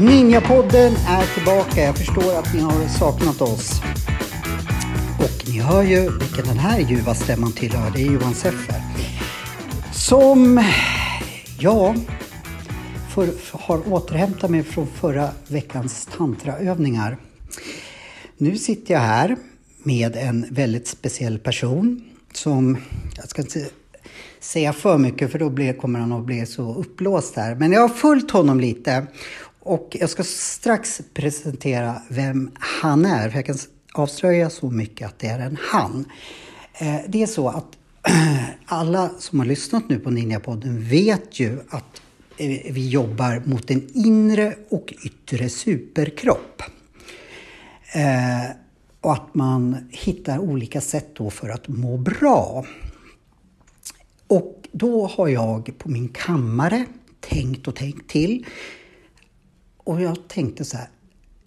Ninjapodden är tillbaka. Jag förstår att ni har saknat oss. Och ni hör ju vilken den här ljuva stämman tillhör. Det är Johan Seffer. Som, ja, för, har återhämtat mig från förra veckans tantraövningar. Nu sitter jag här med en väldigt speciell person som, jag ska inte säga för mycket för då blir, kommer han att bli så uppblåst här. Men jag har följt honom lite och jag ska strax presentera vem han är. För jag kan avslöja så mycket att det är en han. Eh, det är så att alla som har lyssnat nu på Ninjapodden vet ju att Eh, vi jobbar mot en inre och yttre superkropp. Eh, och att man hittar olika sätt då för att må bra. Och då har jag på min kammare tänkt och tänkt till. Och jag tänkte så här,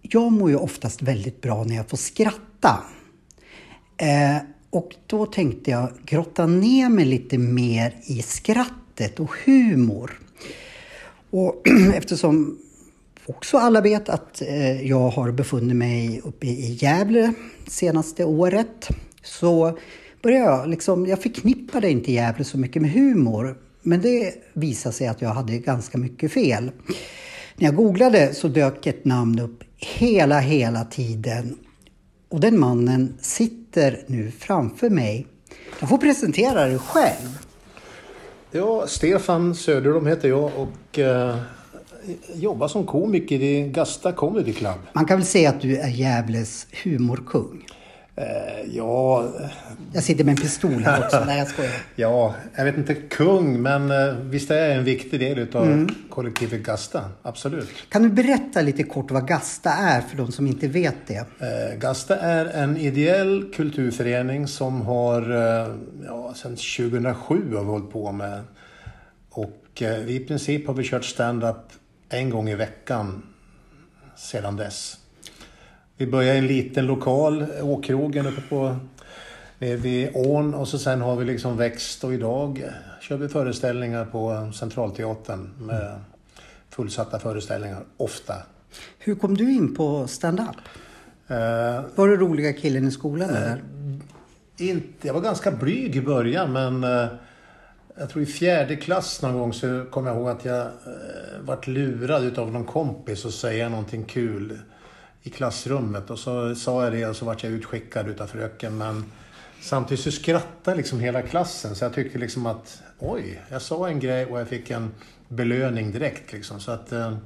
jag mår ju oftast väldigt bra när jag får skratta. Eh, och då tänkte jag grotta ner mig lite mer i skrattet och humor. Och eftersom också alla vet att eh, jag har befunnit mig uppe i Gävle senaste året så började jag liksom, jag förknippade inte Gävle så mycket med humor. Men det visade sig att jag hade ganska mycket fel. När jag googlade så dök ett namn upp hela, hela tiden. Och den mannen sitter nu framför mig. Jag får presentera dig själv. Ja, Stefan Söderholm heter jag och eh, jobbar som komiker i Gasta Comedy Club. Man kan väl säga att du är Gävles humorkung? Eh, ja... Jag sitter med en pistol här också. Nej, jag skojar. Ja, jag vet inte kung, men eh, visst är jag en viktig del utav mm. kollektivet Gasta. Absolut. Kan du berätta lite kort vad Gasta är för de som inte vet det? Eh, Gasta är en ideell kulturförening som har, ja, sedan 2007 har vi hållit på med. Och i princip har vi kört stand-up en gång i veckan sedan dess. Vi började i en liten lokal, Åkrogen uppe på vid ån och så sen har vi liksom växt och idag kör vi föreställningar på Centralteatern med fullsatta föreställningar, ofta. Hur kom du in på stand-up? Uh, var du roliga killen i skolan uh, eller? Inte, jag var ganska blyg i början men uh, jag tror i fjärde klass någon gång så kom jag ihåg att jag uh, vart lurad utav någon kompis och säga någonting kul i klassrummet och så sa jag det och så vart jag utskickad utav fröken. Men samtidigt så skrattade liksom hela klassen så jag tyckte liksom att oj, jag sa en grej och jag fick en belöning direkt liksom. Så att eh,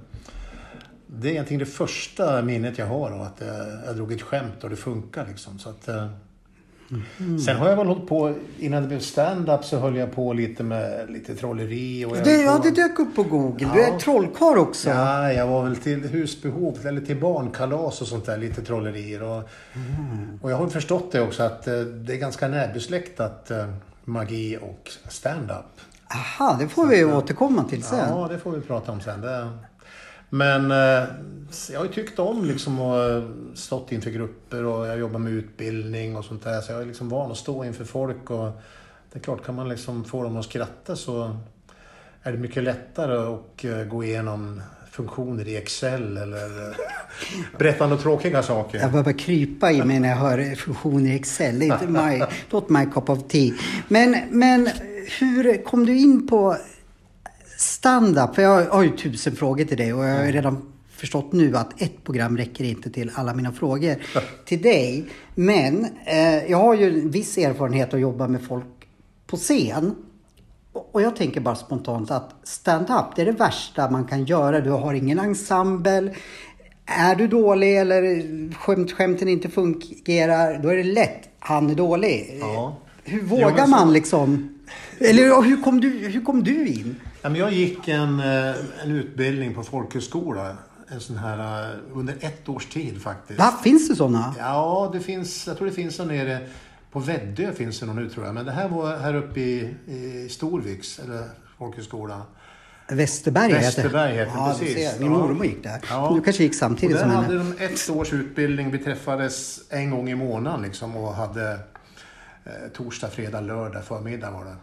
det är egentligen det första minnet jag har av att eh, jag drog ett skämt och det funkar liksom. Så att, eh, Mm. Sen har jag väl hållit på, innan det blev stand-up så höll jag på lite med lite trolleri. Och det, ja, det dök upp på Google. Ja. Du är trollkarl också. Ja, jag var väl till husbehov eller till barnkalas och sånt där, lite trollerier. Och, mm. och jag har förstått det också att eh, det är ganska närbesläktat eh, magi och stand-up. Aha, det får så vi att, återkomma till sen. Ja, det får vi prata om sen. Det, men eh, jag har ju tyckt om liksom att eh, stått inför grupper och jag jobbar med utbildning och sånt där. Så jag är liksom van att stå inför folk och det är klart, kan man liksom få dem att skratta så är det mycket lättare att eh, gå igenom funktioner i Excel eller berätta några tråkiga saker. Jag börjar krypa i mig när jag hör funktioner i Excel. Det är inte my, not my cup of tea. Men, men hur kom du in på stand-up? För jag har ju tusen frågor till dig och jag har redan förstått nu att ett program räcker inte till alla mina frågor till dig. Men eh, jag har ju en viss erfarenhet att jobba med folk på scen. Och jag tänker bara spontant att stand-up, det är det värsta man kan göra. Du har ingen ensemble. Är du dålig eller skämt, skämten inte fungerar, då är det lätt. Han är dålig. Ja. Hur vågar ja, man liksom? Eller hur kom du, hur kom du in? Men jag gick en, eh, en utbildning på folkhögskola. En sån här, eh, under ett års tid faktiskt. Va, finns det sådana? Ja, det finns, jag tror det finns där nere. På Väddö finns det någon nu tror jag. Men det här var här uppe i, i Storviks, eller folkhögskola. Västerberg Västerberg heter det, ja, precis. Min mormor gick där. Ja. Du kanske gick samtidigt som där henne. hade de ett års utbildning. Vi träffades en gång i månaden liksom och hade eh, torsdag, fredag, lördag förmiddag var det.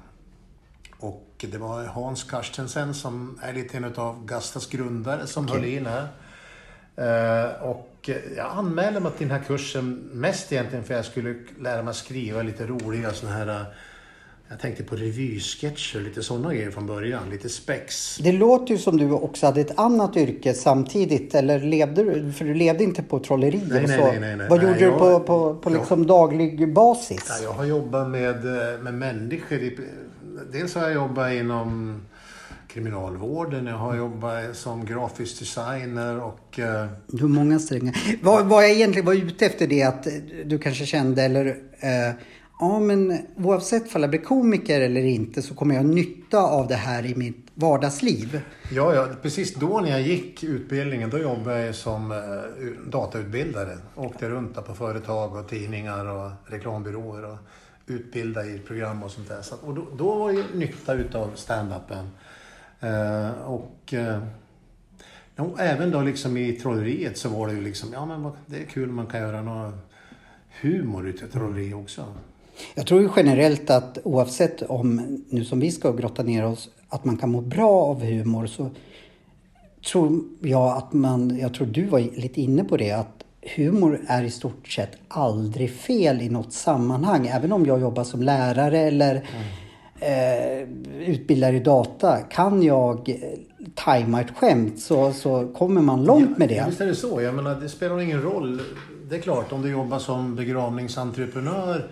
Det var Hans Carstensen som är lite en av Gastas grundare som höll in här. Eh, och jag anmälde mig till den här kursen mest egentligen för att jag skulle lära mig skriva lite roliga såna här eh, jag tänkte på revysketcher, lite sådana grejer från början. Lite spex. Det låter ju som du också hade ett annat yrke samtidigt. Eller levde du? För du levde inte på trollerier Nej, nej, så. nej, nej, nej. Vad Nej, gjorde du jag- på, på, på Ja. liksom daglig basis? Ja, jag har jobbat med, eh, med människor. i- Dels har jag jobbat inom kriminalvården, jag har jobbat som grafisk designer och... eh, Du har många strängar. Vad, vad jag egentligen var ute efter det att du kanske kände eller eh, Ja men oavsett om jag blir komiker eller inte så kommer jag nytta av det här i mitt vardagsliv. Ja, ja, precis då när jag gick utbildningen, då jobbade jag som eh, datautbildare. Åkte runt på företag och tidningar och reklambyråer och utbildade i program och sånt där. Så, och då, då var ju nytta utav stand-upen. Eh, och eh, och även då liksom i trolleriet så var det ju liksom, ja men det är kul man kan göra någon humor utav trolleri också. Jag tror ju generellt att oavsett om, nu som vi ska grotta ner oss, att man kan må bra av humor så tror jag att man, jag tror du var lite inne på det, att humor är i stort sett aldrig fel i något sammanhang. Även om jag jobbar som lärare eller eh, utbildar i data. Kan jag eh, tajma ett skämt så, så kommer man långt med det. visst är det så. Jag menar, det spelar ingen roll. Det är klart, om du jobbar som begravningsentreprenör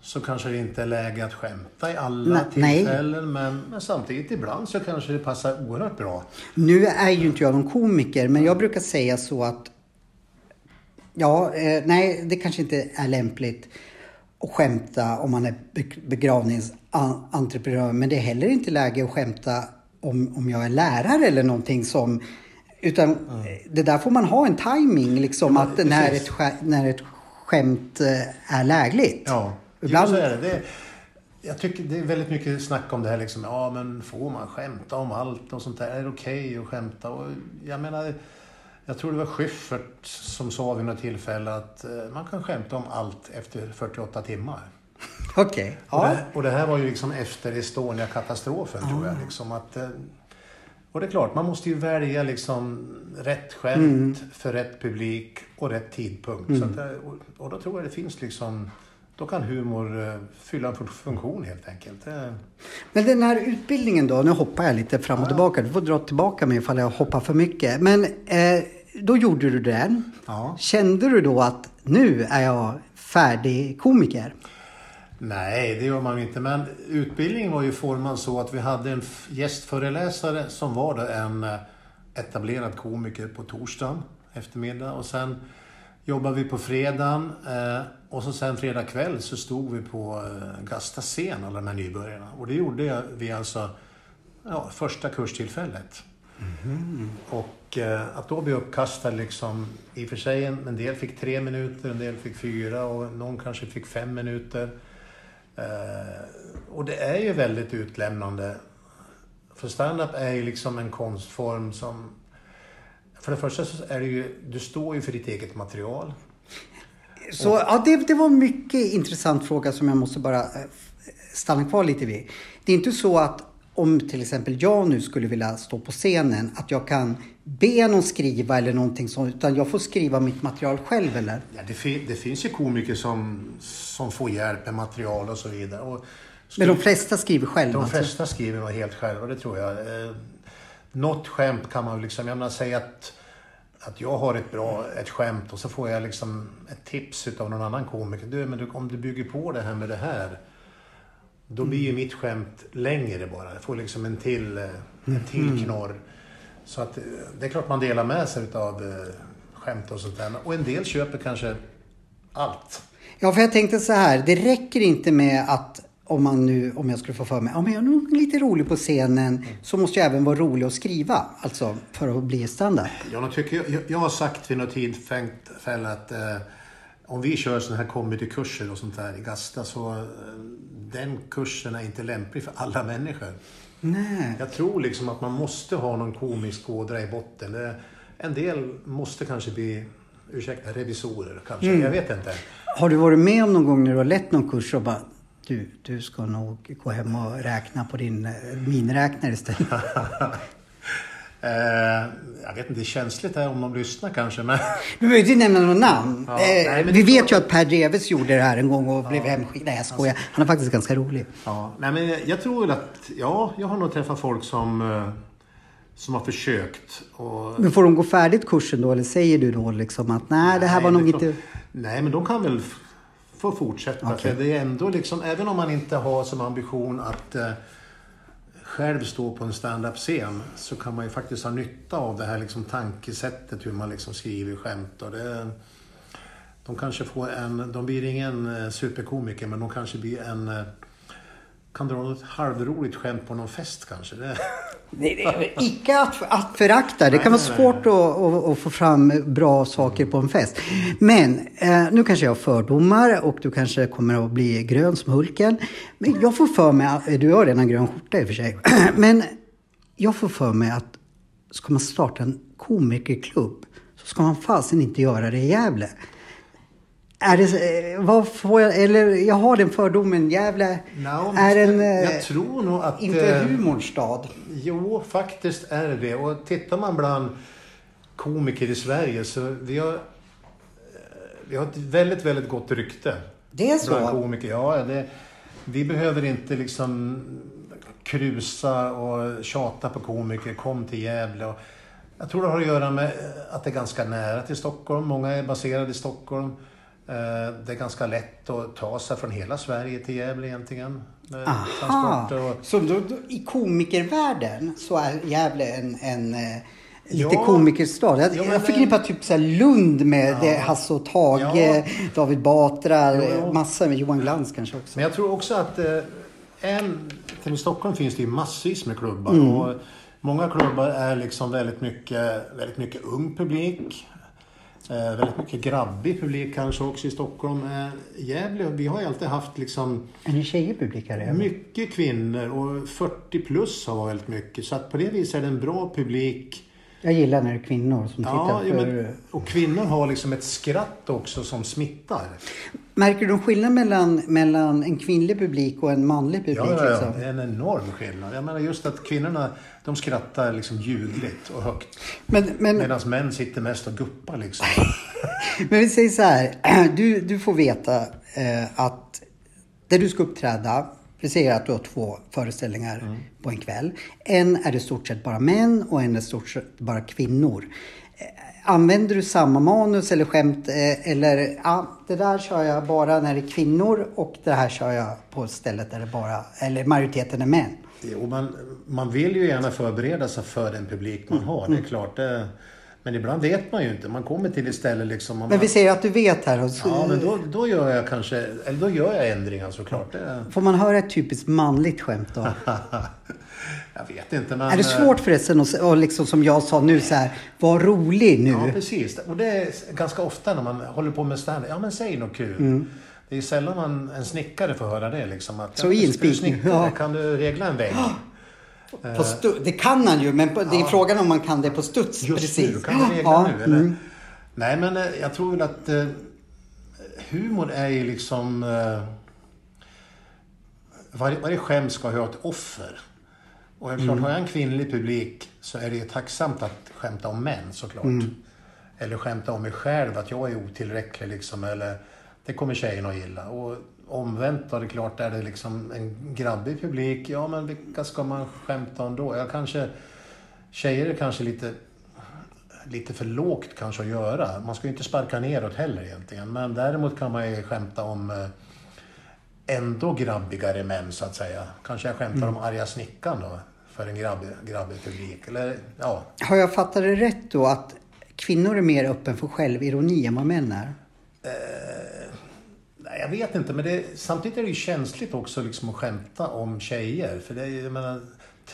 så kanske det inte är läge att skämta i alla Nej, nej. tillfällen. Men, men samtidigt ibland så kanske det passar oerhört bra. Nu är ju inte jag någon komiker, men jag brukar säga så att Ja, eh, nej, det kanske inte är lämpligt att skämta om man är be- begravningsentreprenör. Men det är heller inte läge att skämta om, om jag är lärare eller någonting som... Utan eh, det där får man ha en timing liksom Ja, att när ett, skä- när ett skämt eh, är lägligt. Ja, Ibland- jo, så är det. det. Jag tycker det är väldigt mycket snack om det här liksom. Ja, men får man skämta om allt och sånt där? Är det okej att skämta? Och jag menar, jag tror det var Schyffert som sa vid något tillfälle att eh, man kan skämta om allt efter 48 timmar. Okej. Och, Ja. det, och det här var ju liksom efter Estonia-katastrofen tror jag. Liksom att, eh, och det är klart, man måste ju välja liksom rätt skämt för rätt publik och rätt tidpunkt. Så att, eh, och, och då tror jag det finns liksom, då kan humor eh, fylla en fun- funktion helt enkelt. Eh, Men den här utbildningen då, nu hoppar jag lite fram och tillbaka. Du får dra tillbaka mig ifall jag hoppar för mycket. Men eh, då gjorde du den. Ja. Kände du då att nu är jag färdig komiker? Nej, det gör man inte. Men utbildningen var ju formad så att vi hade en gästföreläsare som var en eh, etablerad komiker på torsdagen eftermiddag. Och sen jobbade vi på fredagen. eh, Och så sen fredag kväll så stod vi på eh, Gasta scen, alla de här nybörjarna. Och det gjorde vi alltså ja, första kurstillfället. Och eh, att då bli uppkastad liksom, i och för sig en, del fick tre minuter, en del fick fyra och någon kanske fick fem minuter. Och det är ju väldigt utlämnande. För stand-up är ju liksom en konstform som... För det första så är det ju, du står ju för ditt eget material. Så ja, det, det var en mycket intressant fråga som jag måste bara eh, stanna kvar lite vid. Det är inte så att om till exempel jag nu skulle vilja stå på scenen att jag kan be någon skriva eller någonting sånt utan jag får skriva mitt material själv eller? Ja, det, det finns ju komiker som, som får hjälp med material och så vidare. Och Men de flesta skriver själva? De alltså. flesta skriver nog helt själva, det tror jag. Något skämt kan man liksom, jag menar säga att, att jag har ett bra ett skämt och så får jag liksom ett tips utav någon annan komiker. Du, men du, om du bygger på det här med det här, då blir ju mitt skämt längre bara. Jag får liksom en till, eh, en till knorr. Så att eh, det är klart man delar med sig utav eh, skämt och sånt där. Och en del köper kanske allt. Ja, för jag tänkte så här. Det räcker inte med att om man nu, om jag skulle få för mig, men jag är nog lite rolig på scenen, så måste jag även vara rolig att skriva. Alltså för att bli standard. Jag, tycker, jag, jag har sagt vid något tillfälle att eh, om vi kör sådana här comedykurser och sånt där i Gasta så eh, den kursen är inte lämplig för alla människor. Nej. Jag tror liksom att man måste ha någon komisk ådra i botten. Det, en del måste kanske bli, ursäkta, revisorer kanske. Mm. Jag vet inte. Har du varit med om någon gång när du har lett någon kurs och bara du, du ska nog gå hem och räkna på din eh, miniräknare istället. Eh, jag vet inte, det är känsligt här om de lyssnar kanske. Men Du behöver inte nämna något namn. Ja, eh, nej, vi vet ju att Per Dreves gjorde det här en gång och blev hemskickad. Nej jag skojar. Han är faktiskt ganska rolig. Ja, nej men jag tror väl att, ja, jag har nog träffat folk som, eh, som har försökt. Och, Men får de gå färdigt kursen då eller säger du då liksom att nej det här var nog inte... klart- Nej, men de kan väl f- få fortsätta. Okej. För det är ändå liksom, även om man inte har som ambition att eh, själv stå på en stand-up-scen så kan man ju faktiskt ha nytta av det här liksom tankesättet hur man liksom skriver skämt. Och det, de kanske får en, de blir ingen eh, superkomiker men de kanske blir en eh, kan dra något halvroligt skämt på någon fest kanske. Det, Nej, det är icke att, att förakta. Det kan vara svårt att, att, att få fram bra saker på en fest. Men eh, nu kanske jag har fördomar och du kanske kommer att bli grön som Hulken. Men jag får för mig, att, du har redan grön skjorta i och för sig. Men jag får för mig att ska man starta en komikerklubb så ska man fasen inte göra det i Gävle. Är det, eh, vad får jag, eller jag har den fördomen, Gävle Nå, är en... eh, jag tror nog att... Inte eh, humorns stad. Jo, faktiskt är det det. Och tittar man bland komiker i Sverige så vi har, eh, vi har ett väldigt, väldigt gott rykte. Det är så? Bland komiker, ja. Det, vi behöver inte liksom krusa och tjata på komiker. Kom till Gävle. Och jag tror det har att göra med eh, att det är ganska nära till Stockholm. Många är baserade i Stockholm. Eh, Det är ganska lätt att ta sig från hela Sverige till Gävle egentligen. Aha! och... Så då, då, i komikervärlden så är Gävle en, en eh, lite Ja. komikerstad. Jag, Ja, jag förknippar typ så Lund med det, Hasse och Tage, Ja. David Batra, Jo, jo. massa med Johan Glans kanske också. Men jag tror också att eh, en, till I Stockholm finns det ju massvis med klubbar. Mm. Och många klubbar är liksom väldigt mycket, väldigt mycket ung publik. Eh, väldigt mycket grabbig publik kanske också i Stockholm. Eh, Gävle, vi har ju alltid haft liksom Är ni tjejer publikare? mycket kvinnor och 40 plus har varit väldigt mycket. Så att på det viset är det en bra publik. Jag gillar när det är kvinnor som Ja, tittar för... men, och kvinnor har liksom ett skratt också som smittar. Märker du skillnad mellan, mellan en kvinnlig publik och en manlig publik? Ja, ja, ja. Liksom? Det är en enorm skillnad. Jag menar just att kvinnorna, de skrattar liksom ljudligt och högt. Men, men, Medan män sitter mest och guppar liksom. Men vi säger så här, du, du får veta eh, att där du ska uppträda, vi säger att du har två föreställningar Mm. på en kväll. En är det stort sett bara män och en är stort sett bara kvinnor. Eh, Använder du samma manus eller skämt eh, eller ja, det där kör jag bara när det är kvinnor och det här kör jag på stället där det bara, eller majoriteten är män. Jo, man, man vill ju gärna förbereda sig för den publik man har, Mm. det är klart. Det, men ibland vet man ju inte. Man kommer till ett ställe liksom... Man Men vi säger att du vet här. Och så, Ja, men då, då gör jag kanske... Eller då gör jag ändringar såklart. Det, Får man höra ett typiskt manligt skämt då? jag vet inte, men... Är det svårt förresten att och liksom som jag sa nu så här, var rolig nu? Ja, precis. Och det är ganska ofta när man håller på med stand Ja, men säg något kul. Det är sällan man, en snickare får höra det liksom. Att, Så ja, in ska du spik nu. snickra? Ja. Kan du regla en vägg? Stu- det kan han ju, men på, det är frågan om man kan det på studs. Just precis. nu, kan du regla Ja, nu? Eller? mm. Nej, men eh, jag tror väl att eh, humor är ju liksom... Eh, varje, varje skämt ska ha ett offer. Och klart, har jag en kvinnlig publik så är det ju tacksamt att skämta om män såklart. Eller skämta om mig själv, att jag är otillräcklig liksom. Eller, det kommer tjejerna att gilla. Och omvänt då, det är klart, är det liksom en grabbig publik, ja men vilka ska man skämta om då? Jag kanske... Tjejer är kanske lite lite för lågt kanske att göra. Man ska ju inte sparka neråt heller egentligen. Men däremot kan man ju skämta om eh, ändå grabbigare män så att säga. Kanske jag skämtar om arga snickaren då. För en grabbig, grabbig publik. Eller ja. Har jag fattat det rätt då att kvinnor är mer öppen för självironi än vad män är? Nej, jag vet inte, men det, samtidigt är det ju känsligt också liksom att skämta om tjejer. För det är, ju- jag menar,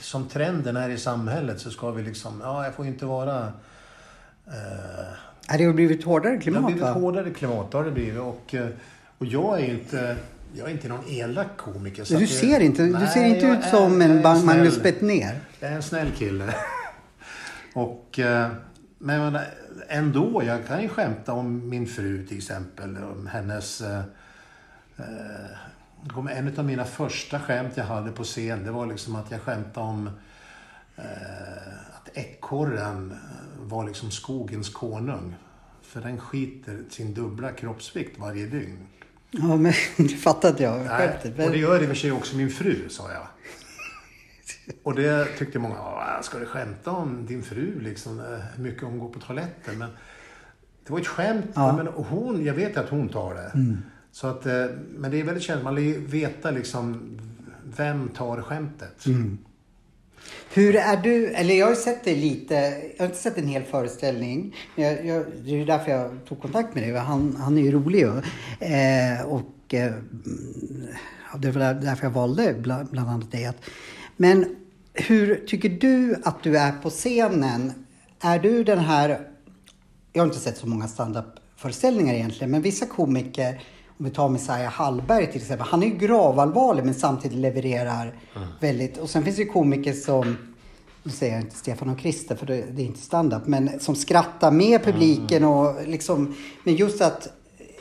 som trenden är i samhället så ska vi liksom, ja jag får ju inte vara... Eh, Är det har blivit hårdare Det har klimat blivit va? hårdare klimat, har det blivit. Och, eh, och jag är inte... jag är inte någon elak komiker. Du ser inte, du Nej, ser inte jag ut som jag en Magnus. Bettner. Jag är en snäll kille. Och, eh, men jag ändå, jag kan ju skämta om min fru till exempel. Om hennes... Eh, en av mina första skämt jag hade på scen, det var liksom att jag skämtade om eh, att ekorren var liksom skogens konung. För den skiter sin dubbla kroppsvikt varje dygn. Ja, men det fattade jag skämtet. och det gör i och för sig också min fru, sa jag. Och det tyckte många, "Åh, ska du skämta om din fru liksom, eh, hur mycket hon går på toaletten? Men det var ett skämt, Ja. men hon, jag vet att hon tar det. Så att, eh, men det är väldigt känsligt, man vill ju veta liksom, vem tar skämtet? Hur är du, eller jag har ju sett dig lite, jag har inte sett en hel föreställning. Men jag, jag, det är därför jag tog kontakt med dig. Han, han är ju rolig. Eh, och eh, ja, det var där- därför jag valde bland, bland annat dig. Men hur tycker du att du är på scenen? Är du den här, jag har inte sett så många standup-föreställningar egentligen, men vissa komiker, om vi tar Messiah Hallberg till exempel, han är ju gravallvarlig men samtidigt levererar väldigt, och sen finns det ju komiker som, nu säger jag inte Stefan och Christer för det, är inte standup, men som skrattar med publiken och liksom, men just att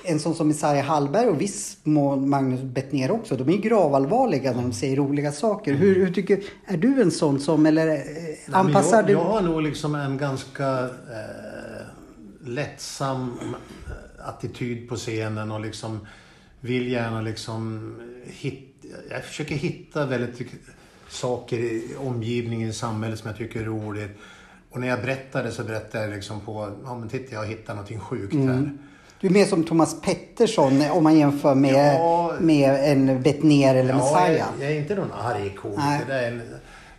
en sån som Messiah Hallberg och viss mån Magnus Bettner också, de är ju gravallvarliga när de säger roliga saker. Hur, hur tycker, är du en sån som, eller eh, Nej, anpassar jag, du? jag har nog liksom en ganska eh, lättsam eh, attityd på scenen och liksom vill gärna liksom hitta, jag försöker hitta väldigt saker i omgivningen, i samhället som jag tycker är roligt. Och när jag berättar det så berättar jag liksom på, ja men titta jag har hittat någonting sjukt Mm. här. Du är mer som Thomas Pettersson om man jämför med, Ja. med en Bettner eller Ja, Messiah. jag, jag är inte någon arg komiker.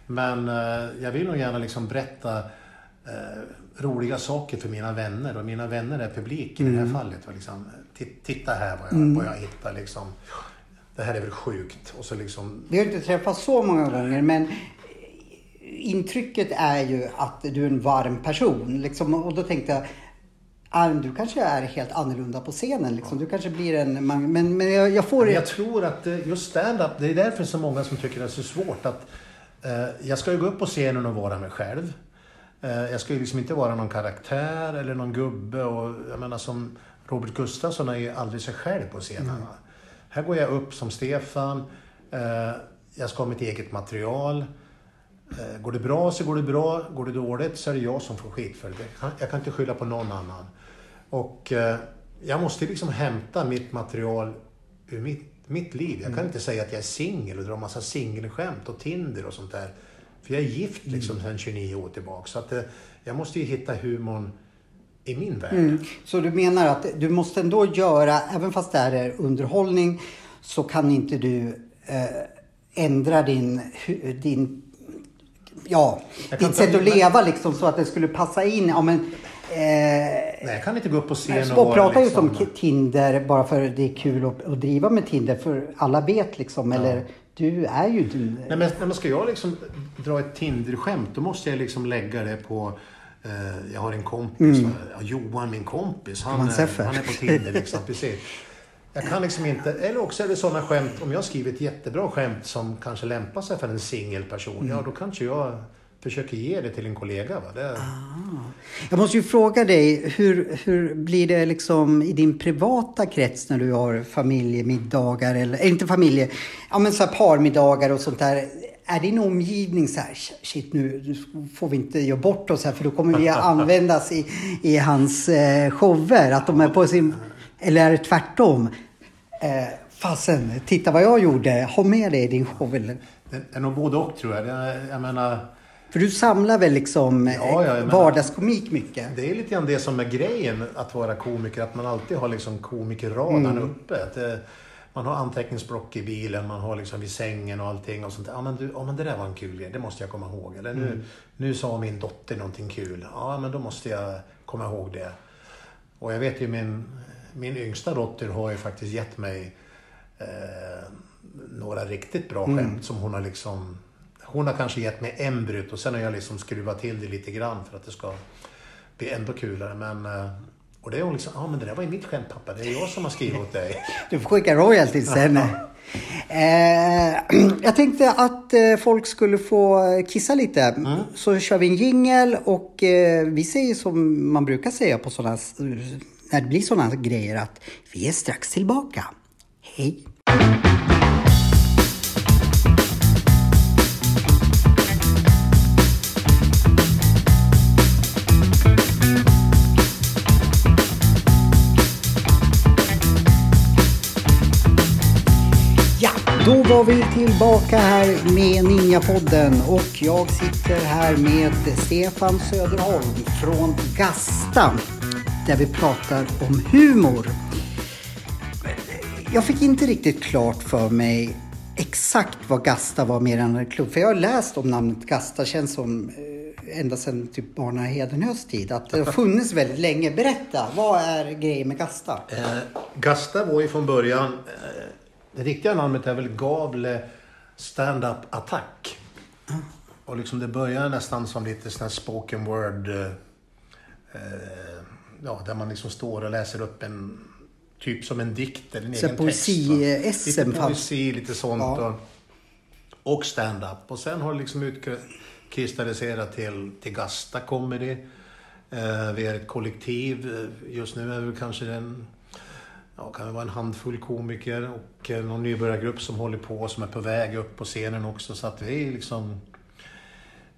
Men eh, jag vill nog gärna liksom berätta eh, roliga saker för mina vänner. Och mina vänner är publiken i det Mm. här fallet. Och liksom, "Ti- titta här vad jag, vad jag hittar liksom. Det här är väl sjukt. Och så liksom, Vi har inte träffats så många gånger men intrycket är ju att du är en varm person. Liksom, och då tänkte jag, ah, du kanske är helt annorlunda på scenen. Liksom. Du kanske blir en... Men, men jag, jag får... Men jag tror att just stand-up, det är därför så många som tycker det är så svårt att eh, jag ska ju gå upp på scenen och vara mig själv. Eh, jag ska ju liksom inte vara någon karaktär eller någon gubbe och jag menar som Robert Gustafsson är ju aldrig sig själv på scenen. va. Här går jag upp som Stefan, eh, jag ska ha mitt eget material. Eh, Går det bra så går det bra, går det dåligt så är det jag som får skit för det. Jag kan, inte skylla på någon annan. Och jag måste liksom hämta mitt material ur mitt, mitt liv. Jag kan inte säga att jag är singel och dra massa singelskämt och Tinder och sånt där. För jag är gift liksom sedan 29 år tillbaka. Så att eh, jag måste ju hitta humorn i min värld. Mm. Så du menar att du måste ändå göra, även fast det här är underhållning, så kan inte du eh, ändra din, din ja, ditt sätt att leva liksom så att det skulle passa in. Ja, men, eh, Nej, jag kan inte gå upp på scen och och prata just liksom... om K- Tinder bara för det är kul att, att driva med Tinder för alla vet liksom. Eller du är ju du. Nej, men, nej, men ska jag liksom dra ett Tinder-skämt då måste jag liksom lägga det på... Eh, jag har en kompis, ja, Johan min kompis, han, Johan är- han är på Tinder liksom. precis. Jag kan liksom inte, eller också är det sådana skämt, om jag skriver ett jättebra skämt som kanske lämpar sig för en singelperson, ja då kanske jag försöker ge det till en kollega. Va? Det, Jag måste ju fråga dig, hur, hur blir det liksom i din privata krets när du har familjemiddagar eller, äh, inte familje, ja men så här parmiddagar och sånt där. Är din omgivning så här, shit nu får vi inte göra bort oss här för då kommer vi att användas i, i hans eh, shower. Att de är på sin, eller är det tvärtom? Eh, fasen, titta vad jag gjorde, ha med det i din show. Det är nog både och tror jag. Jag menar, För du samlar väl liksom Ja, ja, eh, menar- vardagskomik mycket? Det är lite grann det som är grejen att vara komiker, att man alltid har liksom komikerradarn uppe. Att det, man har anteckningsblock i bilen, man har liksom vid sängen och allting och sånt. Ja men, du, ja men det där var en kul grej, det måste jag komma ihåg. Eller nu, nu sa min dotter någonting kul. Ja men då måste jag komma ihåg det. Och jag vet ju min, min yngsta dotter har ju faktiskt gett mig eh, några riktigt bra skämt som hon har liksom... Hon har kanske gett mig embryot och sen har jag liksom skruvat till det lite grann för att det ska bli ändå kulare. Men eh, Och det är hon liksom, ja ah, men det där var ju mitt skämt pappa, det är jag som har skrivit åt dig. Du får skicka royalties sen. Eh, jag tänkte att eh, folk skulle få kissa lite. Mm. Så kör vi en jingel och vi säger som man brukar säga på sådana, när det blir sådana grejer att vi är strax tillbaka. Hej! Då var vi tillbaka här med Ninjapodden och jag sitter här med Stefan Söderholm från Gasta där vi pratar om humor. Jag fick inte riktigt klart för mig exakt vad Gasta var mer än en klubb. För jag har läst om namnet Gasta, känns som eh, ända sedan typ Barna Hedenhös tid. Att det har funnits väldigt länge. Berätta, vad är grejen med Gasta? Eh, Gasta var ju från början eh, det riktiga namnet är väl Gavle Stand-Up Attack. Och liksom det började nästan som lite sån här spoken word. Eh, eh, ja, där man liksom står och läser upp en typ som en dikt eller en Så egen poesi text. Lite poesi, lite sånt. Ja. Och, och stand-up. Och sen har det liksom utkristalliserat till, till Gasta Comedy. Eh, vi är ett kollektiv. Just nu är vi kanske den ja, kan det vara en handfull komiker och eh, någon nybörjargrupp som håller på, som är på väg upp på scenen också. Så att vi är liksom...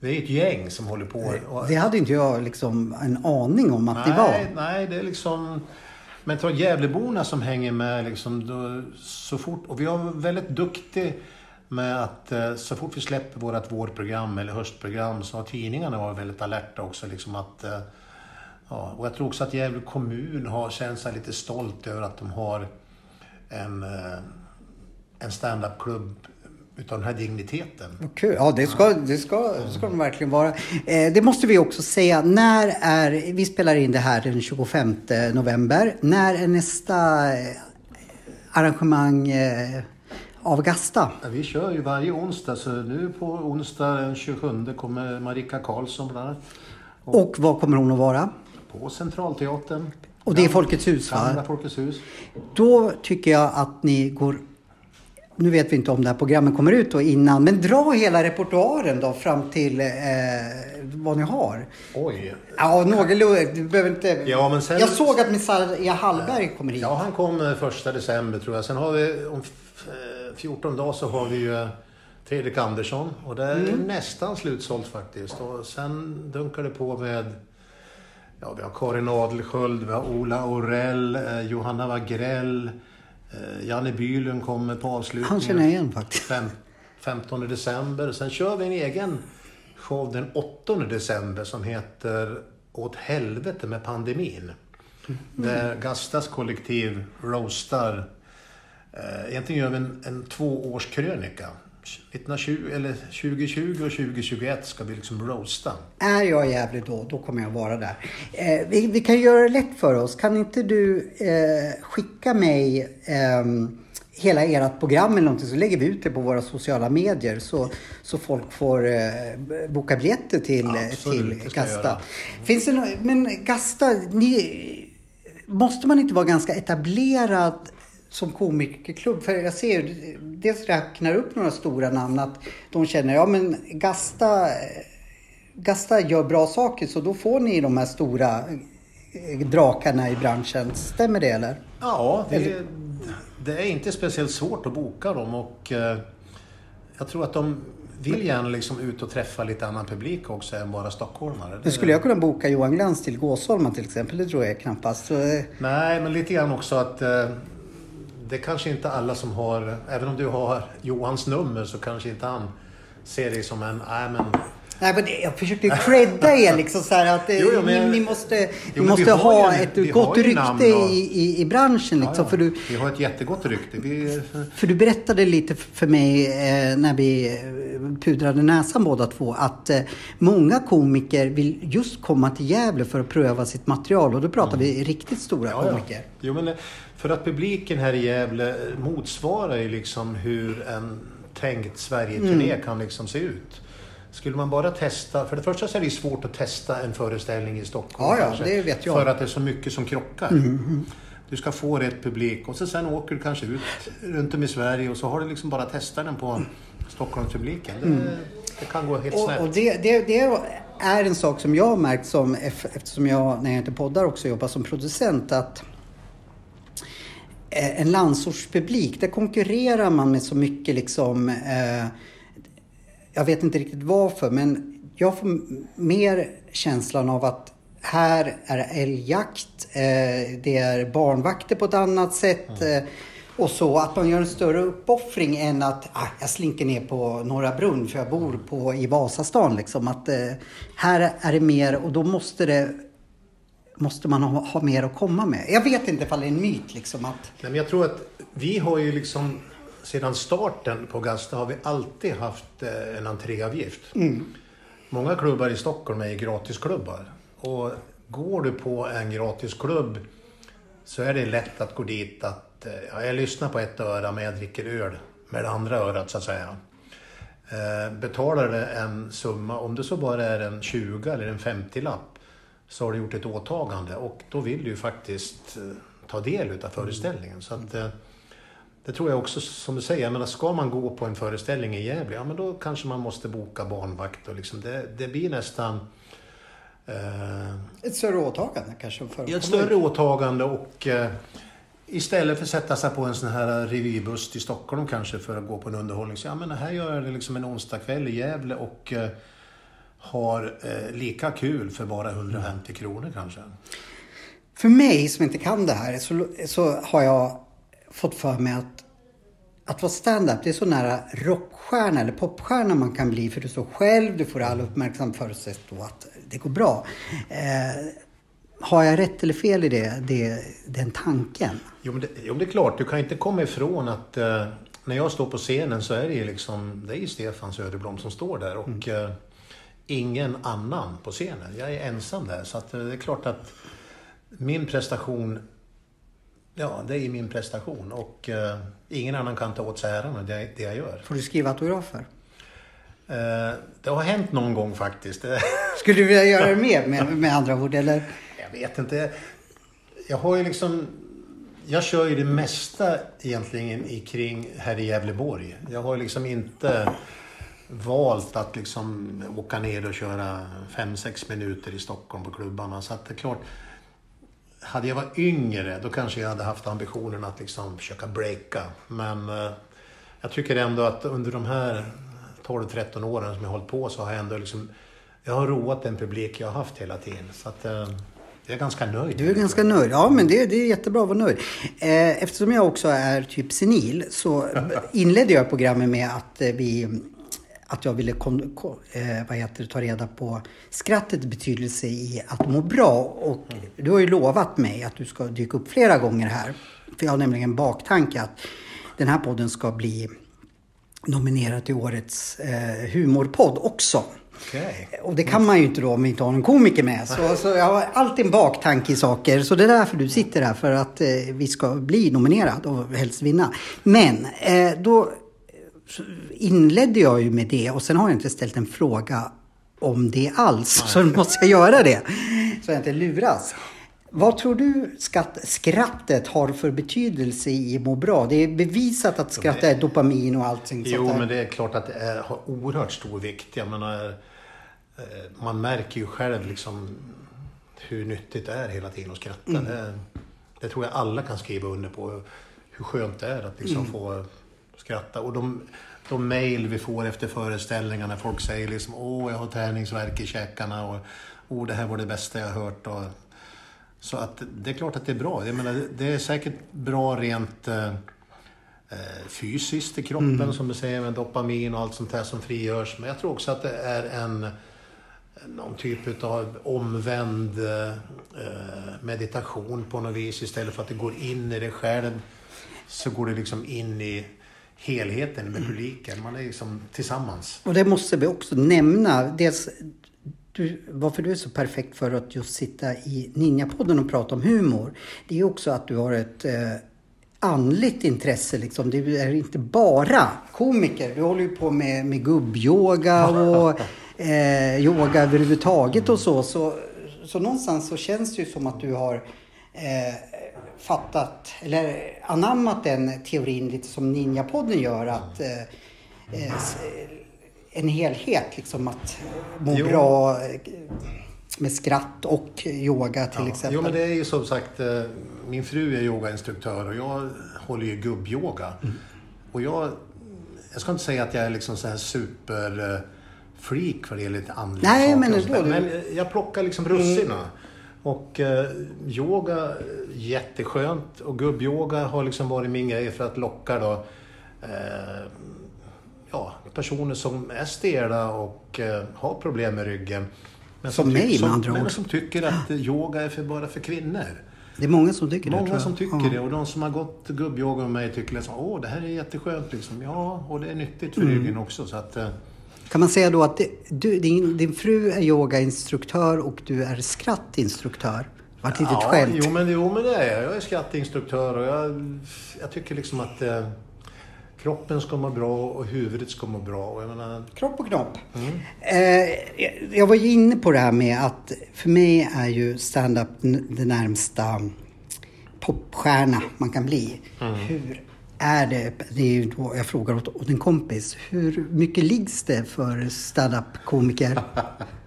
Vi är ett gäng som håller på. Det hade inte jag liksom en aning om att nej, det var. Nej, det är liksom... Men ta Gävleborna som hänger med liksom då, så fort... Och vi har väldigt duktig med att eh, så fort vi släpper vårt vårprogram eller höstprogram så har tidningarna varit väldigt alerta också. Liksom att eh, Ja, och jag tror också att Gävle kommun har känt sig lite stolt över att de har en, eh, en standup-klubb utav den här digniteten. Kul. Ja, det ska, det ska, ska de verkligen vara. Eh, det måste vi också säga. När är, vi spelar in det här den 25 november. När är nästa eh, arrangemang av Gasta? Ja, vi kör ju varje onsdag, så nu på onsdag den 27 kommer Marika Karlsson bland annat. Och, och var kommer hon att vara? På Centralteatern. Och det är Folkets hus va? Gamla Folkets hus. Då tycker jag att ni går nu vet vi inte om det här programmet kommer ut då innan, men dra hela repertoaren då fram till eh, vad ni har. Oj. Ja, någorlunda. Du behöver inte... Ja, men sen... Jag såg att Messiah Hallberg kommer hit. Ja, han kom eh, första december tror jag. Sen har vi om 14 eh, dagar så har vi ju Fredrik Andersson och det är mm. nästan slutsålt faktiskt. Och sen dunkar det på med Ja, vi har Karin Adelsköld, vi har Ola Orell, eh, Johanna Wagrell, eh, Janne Bylund kommer på avslutningen. Han känner jag igen faktiskt. Fem, 15 december. Sen kör vi en egen show den 8 december som heter Åt helvete med pandemin. Mm. Där Gastas kollektiv roastar. Eh, egentligen gör vi en, en tvåårskrönika 1920, eller 2020 och 2021 ska vi liksom roasta. Är jag Gävle då, då kommer jag vara där. Eh, vi, vi, kan göra det lätt för oss. Kan inte du eh, skicka mig eh, hela ert program eller någonting så lägger vi ut det på våra sociala medier så, så folk får eh, boka biljetter till, Absolut, till Gasta. Finns det no men Gasta, ni, måste man inte vara ganska etablerad som komikerklubb. För jag ser dels räknar upp några stora namn att de känner, ja men Gasta, Gasta gör bra saker så då får ni de här stora eh, drakarna i branschen. Stämmer det eller? Ja, det, eller? det är inte speciellt svårt att boka dem och eh, jag tror att de vill gärna liksom ut och träffa lite annan publik också än bara stockholmare. Det skulle jag kunna boka Johan Glans till Gåsholmen till exempel? Det tror jag knappast. Så... Eh, Nej, men lite grann också att det är kanske inte alla som har, även om du har Johans nummer så kanske inte han ser dig som en, nej men Nej, men jag försökte credda er liksom så här att jo, jo, men, ni, måste, ni måste ha ju, ett gott rykte i, i, i branschen. Liksom, ja, ja. För du, vi har ett jättegott rykte. Vi, för du berättade lite för mig eh, när vi eh, pudrade näsan båda två att eh, många komiker vill just komma till Gävle för att pröva sitt material och då pratar mm. vi riktigt stora ja, komiker. Jo, men, eh, för att publiken här i Gävle motsvarar ju liksom hur en tänkt Sverige-turné mm. kan liksom se ut. skulle man bara testa, för det första så är det svårt att testa en föreställning i Stockholm. Ja, ja, kanske, det vet jag. Mm, För att det är så mycket som krockar. Du ska få rätt publik och så sen åker du kanske ut runt om i Sverige och så har du liksom bara testat den på Stockholmspubliken. Det, det kan gå helt Och, snett. och det, det, det är en sak som jag har märkt som, eftersom jag när jag inte poddar också jobbar som producent att en landsortspublik, där konkurrerar man med så mycket liksom eh, jag vet inte riktigt varför men jag får mer känslan av att här är älgjakt, eh, det är barnvakter på ett annat sätt. Eh, och så att man gör en större uppoffring än att ah, jag slinker ner på Norra Brunn för jag bor på, i Vasastan. Liksom. Att, eh, här är det mer och då måste det måste man ha, ha mer att komma med. Jag vet inte ifall det är en myt liksom att Nej, men jag tror att vi har ju liksom sedan starten på Gasta har vi alltid haft eh, en entréavgift. Många klubbar i Stockholm är gratisklubbar. Och går du på en gratisklubb så är det lätt att gå dit att eh, ja, jag lyssnar på ett öra men jag dricker öl med det andra örat så att säga. Eh, betalar du en summa, om det så bara är en 20 eller en 50-lapp, så har du gjort ett åtagande och då vill du ju faktiskt eh, ta del utav föreställningen. Så att, eh, det tror jag också, som du säger, jag menar, ska man gå på en föreställning i Gävle, ja men då kanske man måste boka barnvakt och liksom, det, det blir nästan eh, ett större åtagande kanske. För ett större åtagande och eh, istället för att sätta sig på en sån här revybuss till Stockholm kanske för att gå på en underhållning. Så ja, men här gör jag det liksom en onsdagkväll i Gävle och eh, har eh, lika kul för bara 150 kronor kanske. För mig som inte kan det här så, så har jag fått för mig att att vara stand-up det är så nära rockstjärna eller popstjärna man kan bli för du står själv, du får all uppmärksamhet förutsatt då att det går bra. Eh, har jag rätt eller fel i det, det den tanken? Jo men, det, jo, det är klart, du kan inte komma ifrån att eh, när jag står på scenen så är det ju liksom, det är ju Stefan Söderblom som står där och eh, ingen annan på scenen. Jag är ensam där så att, eh, det är klart att min prestation, ja det är min prestation och eh, ingen annan kan ta åt sig äran av det, det jag gör. Får du skriva autografer? Eh, det har hänt någon gång faktiskt. Skulle du vilja göra det mer med, med andra ord eller? Jag vet inte. Jag har ju liksom... Jag kör ju det mesta egentligen i kring här i Gävleborg. Jag har ju liksom inte valt att liksom åka ner och köra 5-6 minuter i Stockholm på klubbarna. Så att det är klart, hade jag varit yngre då kanske jag hade haft ambitionen att liksom försöka breaka. Men eh, jag tycker ändå att under de här 12-13 åren som jag har hållit på så har jag ändå liksom... Jag har roat den publik jag har haft hela tiden. Så att eh, jag är ganska nöjd. Du är ganska nöjd. Ja, men det, det är jättebra att vara nöjd. Eh, eftersom jag också är typ senil så inledde jag programmet med att eh, vi att jag ville kon, kon, eh, vad heter ta reda på skrattets betydelse i att må bra. Och du har ju lovat mig att du ska dyka upp flera gånger här. För jag har nämligen en baktanke att den här podden ska bli nominerad till årets eh, humorpodd också. Okej. Och det kan man ju inte då om vi inte har en komiker med. Så, så jag har alltid en baktanke i saker. Så det är därför du sitter här. För att eh, vi ska bli nominerad och helst vinna. Men eh, då inledde jag ju med det. Och sen har jag inte ställt en fråga om det alls. Så nu måste jag göra det. Så jag inte luras. Vad tror du skatt, skrattet har för betydelse i må bra? Det är bevisat att skratt är dopamin och allting Jo, sånt där. men det är klart att det är, har oerhört stor vikt. Jag menar, eh, man märker ju själv liksom hur nyttigt det är hela tiden att skratta. Mm. Det, det tror jag alla kan skriva under på. Hur skönt det är att liksom Mm. få skratta. Och de, de mejl vi får efter föreställningarna, folk säger liksom åh, jag har träningsvärk i käkarna och åh, det här var det bästa jag hört. Och, så att det är klart att det är bra. Jag menar, det är säkert bra rent eh, eh, fysiskt i kroppen som du säger med dopamin och allt sånt där som frigörs. Men jag tror också att det är en någon typ av omvänd eh, meditation på något vis. Istället för att det går in i dig själv så går det liksom in i helheten med publiken. Man är liksom tillsammans. Och det måste vi också nämna. Dels, du, varför du är så perfekt för att just sitta i Ninjapodden och prata om humor. Det är också att du har ett eh, andligt intresse liksom. Det är inte bara komiker. Du håller ju på med, med gubbyoga och eh, yoga överhuvudtaget och så. så. Så någonstans så känns det ju som att du har eh, fattat eller anammat den teorin lite som Ninjapodden gör. Att eh, eh, en helhet liksom att må Jo. bra eh, med skratt och yoga till exempel. Jo, men det är ju som sagt, eh, min fru är yogainstruktör och jag håller ju gubbyoga. Mm. Och jag, jag ska inte säga att jag är liksom så här super eh, freak vad det gäller lite andliga Nej, saker men ändå, Men jag plockar liksom russina. Och eh, yoga, jätteskönt. Och gubbyoga har liksom varit min grej för att locka då eh, ja, personer som är stela och eh, har problem med ryggen. Men Som mig, med andra men ord. som tycker att yoga är för, bara för kvinnor. Det är många som tycker det tror Många som tycker Ja. det och de som har gått gubbyoga med mig tycker liksom, åh det här är jätteskönt liksom. Ja, och det är nyttigt Mm. för ryggen också så att... Kan man säga då att det, du, din, din fru är yogainstruktör och du är skrattinstruktör? Det var ett litet ja, skämt. Jo men, jo men det är jag. Jag är skatteinstruktör och jag, jag tycker liksom att eh, kroppen ska må bra och huvudet ska må bra. Och jag menar, Kropp och knopp. Mm. Eh, jag- var ju inne på det här med att för mig är ju stand-up det närmsta popstjärna man kan bli. Mm. Hur är det? Det är ju då jag frågar åt, åt en kompis. Hur mycket liggs det för stand-up-komiker?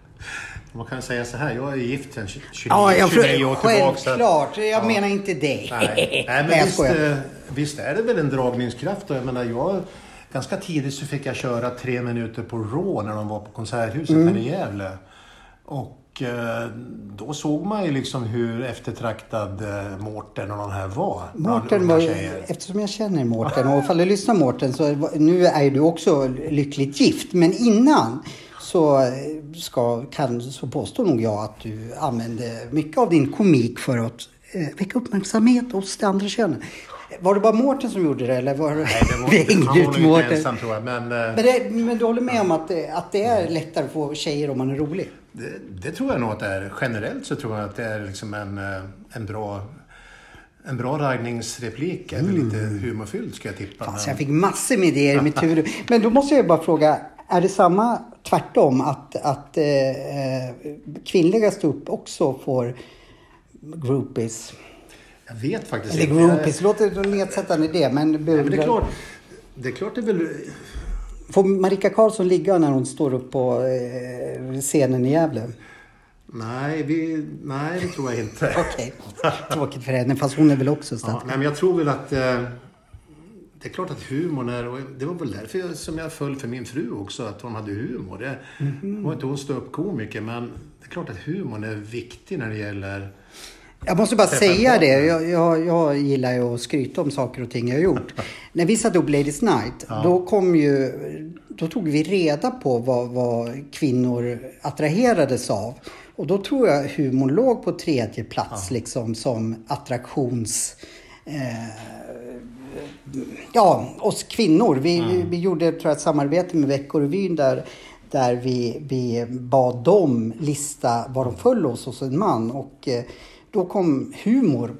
man kan säga så här, jag är gift sedan 29, Ja, jag 29 år tillbaka. Självklart. Jag Ja. menar inte dig. Nej, Nej men visst, eh, visst är det väl en dragningskraft. Och jag menar, jag, ganska tidigt så fick jag köra tre minuter på Raw när de var på Konserthuset Mm. här i Gävle. Och eh, då såg man ju liksom hur eftertraktad eh, Mårten och de här var. Mårten var eftersom jag känner Mårten och ifall du lyssnar Mårten så nu är du också lyckligt gift. Men innan så, eh, ska, kan, så påstår nog jag att du använde mycket av din komik för att väcka uppmärksamhet hos det andra könet. Var det bara Mårten som gjorde det eller var. Nej, det var, hängde ut Mårten? ensam tror jag. Men, Men, det, men du håller med om att det, att det är lättare att få tjejer om man är rolig? Det, det tror jag nog att det är. Generellt så tror jag att det är liksom en, eh, en bra en bra raggningsreplik är väl lite humorfylld ska jag tippa. Men- jag fick massor med idéer mitt huvud. Men då måste jag bara fråga, är det samma tvärtom? Att, att eh, eh, kvinnliga ståupp också får groupies? Jag vet faktiskt Eller inte. groupies, låter nedsättande det. Men, Nej, men det är klart. Det är klart det är väl... Får Marika Karlsson ligga när hon står upp på eh, scenen i Gävle? Nej, vi, nej, det tror jag inte. Okej, tråkigt för henne. Fast hon är väl också Ja, stand nej, men jag tror väl att... Eh, det är klart att humorn är... Och det var väl därför jag, som jag föll för min fru också, att hon hade humor. Det Mhm. var inte hon stå upp komiker men det är klart att humorn är viktig när det gäller... Jag måste bara säga det. Jag, jag, jag gillar ju att skryta om saker och ting jag har gjort. När vi satte upp Ladies Night, då kom ju... Då tog vi reda på vad, vad kvinnor attraherades av. Och då tror jag humorn låg på tredje plats liksom som attraktions... Eh, ja, oss kvinnor. Vi, vi, vi gjorde tror jag, ett samarbete med Veckorevyn där, där vi, vi bad dem lista vad de föll hos hos en man. Och eh, då kom humor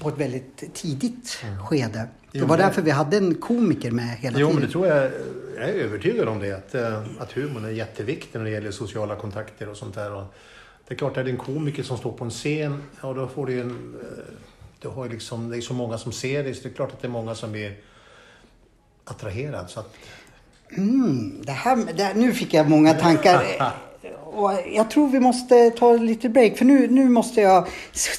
på ett väldigt tidigt skede. Det var därför vi hade en komiker med hela Jo, men tiden. det tror jag... Jag är övertygad om det. Att, eh, att humorn är jätteviktig när det gäller sociala kontakter och sånt där. Och det är klart, är det en komiker som står på en scen, ja då får du ju en... eh, Du har ju liksom, det är så många som ser det, så det är klart att det är många som blir attraherad. Så att, Mm, det här, det här, nu fick jag många tankar. Och jag tror vi måste ta lite break för nu, nu måste jag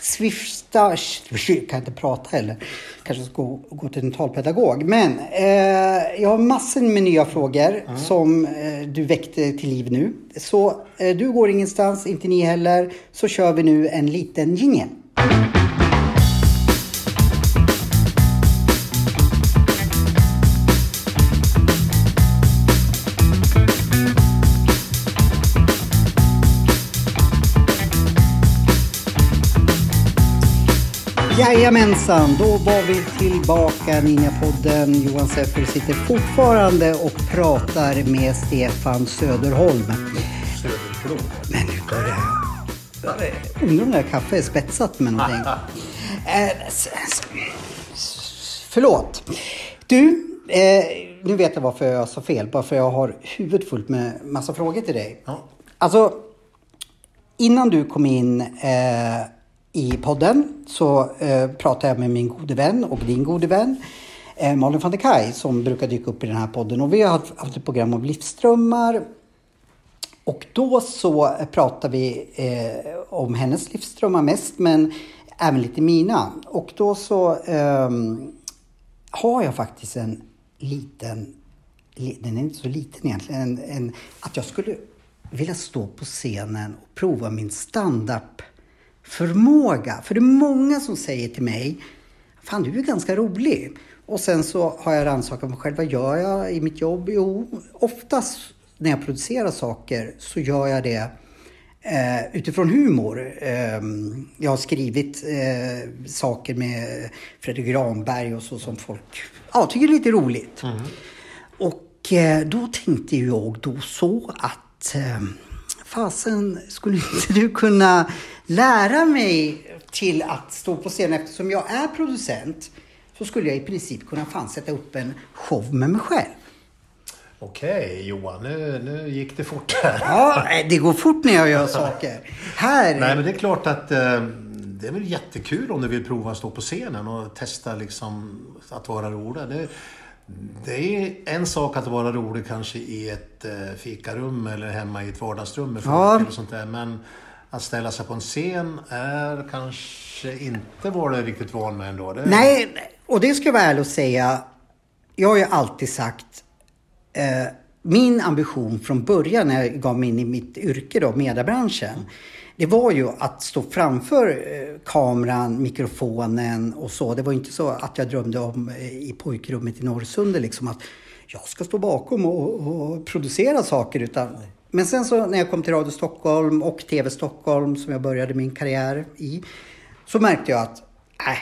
svifta... Jag kan inte prata heller. Kanske ska gå, gå till en talpedagog. Men eh, jag har massor med nya frågor som eh, du väckte till liv nu. Så eh, du går ingenstans, inte ni heller. Så kör vi nu en liten jingel. Jajamensan, då var vi tillbaka Ninjapodden. Johan Seffer sitter fortfarande och pratar med Stefan Söderholm. Söderblå. Men nu börjar jag... Undrar om det här kaffet är spetsat med någonting. Eh, Förlåt. Du, eh, nu vet jag varför jag sa fel. Bara för jag har huvudet fullt med massa frågor till dig. Ja. Alltså, innan du kom in eh, i podden så eh, pratade jag med min gode vän och din gode vän eh, Malin van der Kaj som brukar dyka upp i den här podden. Och vi har haft, haft ett program om livsströmmar. Och då så pratar vi eh, om hennes livsströmmar mest, men även lite mina. Och då så eh, har jag faktiskt en liten, den är inte så liten egentligen, en, en, att jag skulle vilja stå på scenen och prova min stand-up förmåga. För det är många som säger till mig, fan du är ganska rolig. Och sen så har jag rannsakat mig själv, vad gör jag i mitt jobb? Jo, oftast när jag producerar saker så gör jag det eh, utifrån humor. Eh, jag har skrivit eh, saker med Fredrik Granberg och så som folk ja, tycker är lite roligt. Och eh, då tänkte jag då så att eh, fasen, skulle inte du kunna lära mig till att stå på scen eftersom jag är producent så skulle jag i princip kunna fan sätta upp en show med mig själv. Okej Johan, nu, nu gick det fort här. Ja, det går fort när jag gör saker. Här... Nej men det är klart att eh, det är väl jättekul om du vill prova att stå på scenen och testa liksom att vara rolig. Det, det är en sak att vara rolig kanske i ett eh, fikarum eller hemma i ett vardagsrum med folk Ja. eller sånt där. Men att ställa sig på en scen är kanske inte vad du är riktigt van med ändå. Det, Nej, och det ska jag vara ärlig och säga. Jag har ju alltid sagt eh, min ambition från början när jag gav mig in i mitt yrke då, mediebranschen. Det var ju att stå framför eh, kameran, mikrofonen och så. Det var inte så att jag drömde om eh, i pojkrummet i Norrsundet liksom att jag ska stå bakom och, och producera saker. Utan, men sen så när jag kom till Radio Stockholm och TV Stockholm som jag började min karriär i. Så märkte jag att, nej,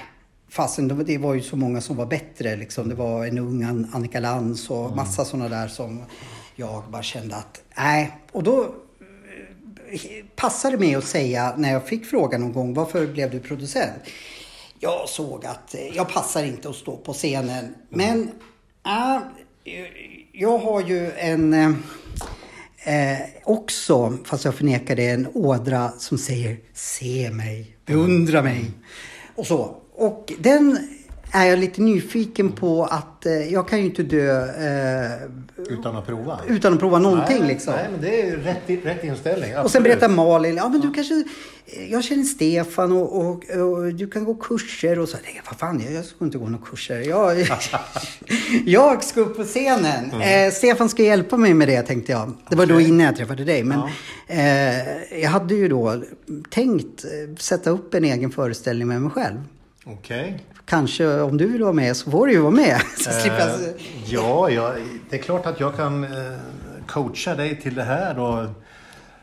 Fasen, det var- ju så många som var bättre. Liksom. Det var en ung An- Annika Lantz och massa sådana där som jag bara kände att, nej. Och då eh, passade det mig att säga när jag fick frågan någon gång, varför blev du producent? Jag såg att eh, jag passar inte att stå på scenen. Men äh, jag har ju en eh, också, fast jag förnekar det, en ådra som säger se mig, beundra mig och så. Och den är jag lite nyfiken på att eh, jag kan ju inte dö eh, Utan att prova. utan att prova någonting nej, liksom. Nej, men det är rätt, rätt inställning. Och sen absolut. berättar Malin, ja men du kanske, jag känner Stefan och, och, och du kan gå kurser och så. Nej, vad fan, jag, jag ska inte gå några kurser. Jag, jag ska upp på scenen. Eh, Stefan ska hjälpa mig med det tänkte jag. Det var då Okej. innan jag träffade dig. Men eh, jag hade ju då tänkt eh, sätta upp en egen föreställning med mig själv. Okej. Kanske om du vill vara med så får du ju vara med. Så slipper jag... Eh, ja, ja, det är klart att jag kan eh, coacha dig till det här. Och,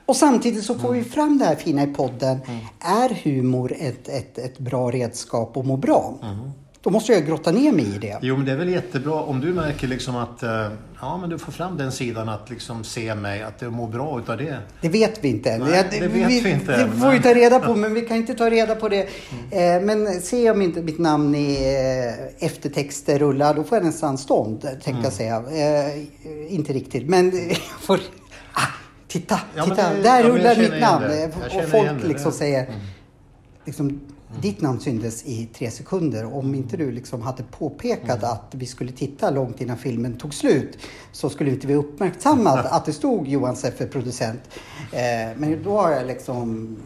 Och samtidigt så får vi fram det här fina i podden. Är humor ett, ett, ett bra redskap att må bra? Då måste jag grotta ner mig i det. jo, men det är väl jättebra om du märker liksom att eh, ja, men du får fram den sidan att liksom se mig, att du mår bra utav det. Det vet vi inte. Nej, Ja, det vet vi inte Det får vi ta reda på, men vi kan inte ta reda på det. Eh, men ser jag mitt, mitt namn i eh, eftertexter rulla, då får jag nästan stånd, tänkte Mm. jag säga. Inte riktigt, men jag får... Ah, titta, Ja, men titta, det- där ja, jag rullar mitt namn. det. Jag Och folk det. liksom Det- säger... Liksom, Ditt namn syntes i tre sekunder. Om inte du liksom hade påpekat Mm. att vi skulle titta långt innan filmen tog slut så skulle inte vi uppmärksammat att det stod Johan Seffer producent. Eh, men då har jag liksom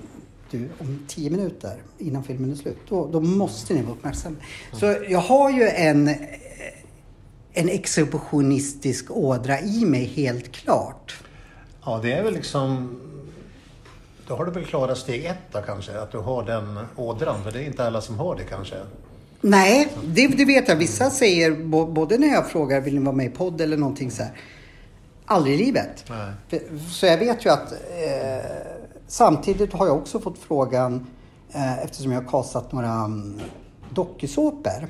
du, om tio minuter innan filmen är slut, då, då måste ni vara uppmärksamma. Så jag har ju en, en exhibitionistisk ådra i mig helt klart. Ja, det är väl liksom... Då har du väl klarat steg ett då kanske, att du har den ådran. För det är inte alla som har det kanske. Nej, det, det vet jag. Vissa säger, både när jag frågar vill ni vara med i podd eller någonting så här. Aldrig i livet. Nej. Så jag vet ju att eh, samtidigt har jag också fått frågan eh, eftersom jag har kastat några mm, dokusåpor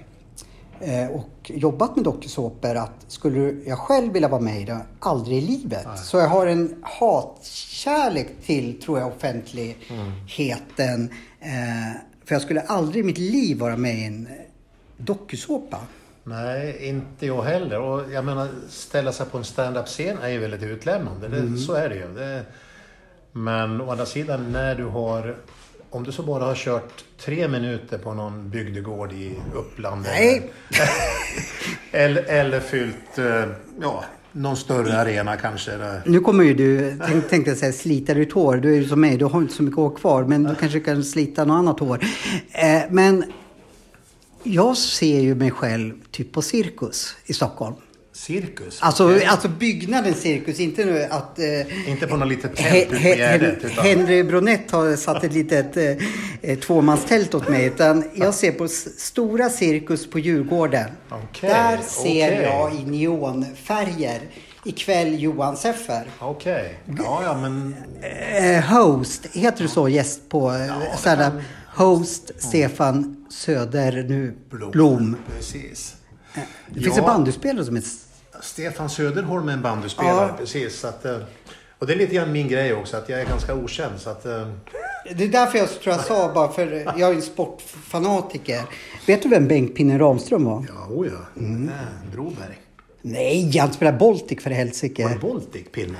och jobbat med dokusåpor att skulle jag själv vilja vara med i det, aldrig i livet. Så jag har en hatkärlek till, tror jag, offentligheten. Eh, för jag skulle aldrig i mitt liv vara med i en dokusåpa. Nej, inte jag heller. Och jag menar, ställa sig på en stand-up-scen är ju väldigt utlämnande. Det, Så är det ju. Det, men å andra sidan, när du har... Om du så bara har kört tre minuter på någon bygdegård i Uppland. Nej. Eller, eller fyllt, eh, ja, någon större arena kanske. Eller, Nu kommer ju du, tänk, tänkte jag säga, slita ditt hår. Du är ju som mig, du har inte så mycket hår kvar. Men du kanske kan slita något annat hår. Eh, men jag ser ju mig själv typ på cirkus i Stockholm. Cirkus. Alltså, Okej. alltså byggnaden cirkus, inte nu att... Eh, Inte på något litet He- tält He-. Hen- utan- Henry Bronett har satt ett litet eh, eh, tvåmanstält åt mig. Utan jag ser på stora cirkus på Djurgården. Okej, Där ser okej. jag i neonfärger ikväll Johan Seffer. Okej. Ja, ja, men... Eh, host, heter det så? Gäst på eh, stand-up. kan- Host Stefan Söder nu Blom. Blom. Precis. Det finns Ja. en bandyspelare som heter... Stefan Söderholm är en bandyspelare, Ja. precis. Så att, eh, och det är lite grann min grej också, att jag är ganska okänd. Så att, eh, Det är därför jag tror jag sa bara för jag är en sportfanatiker. Vet du vem Bengt-Pinne Ramström var? ja, oh ja. Mm. Broberg. Nej, han spelar Baltic för Var det helsike. Baltic Pinne?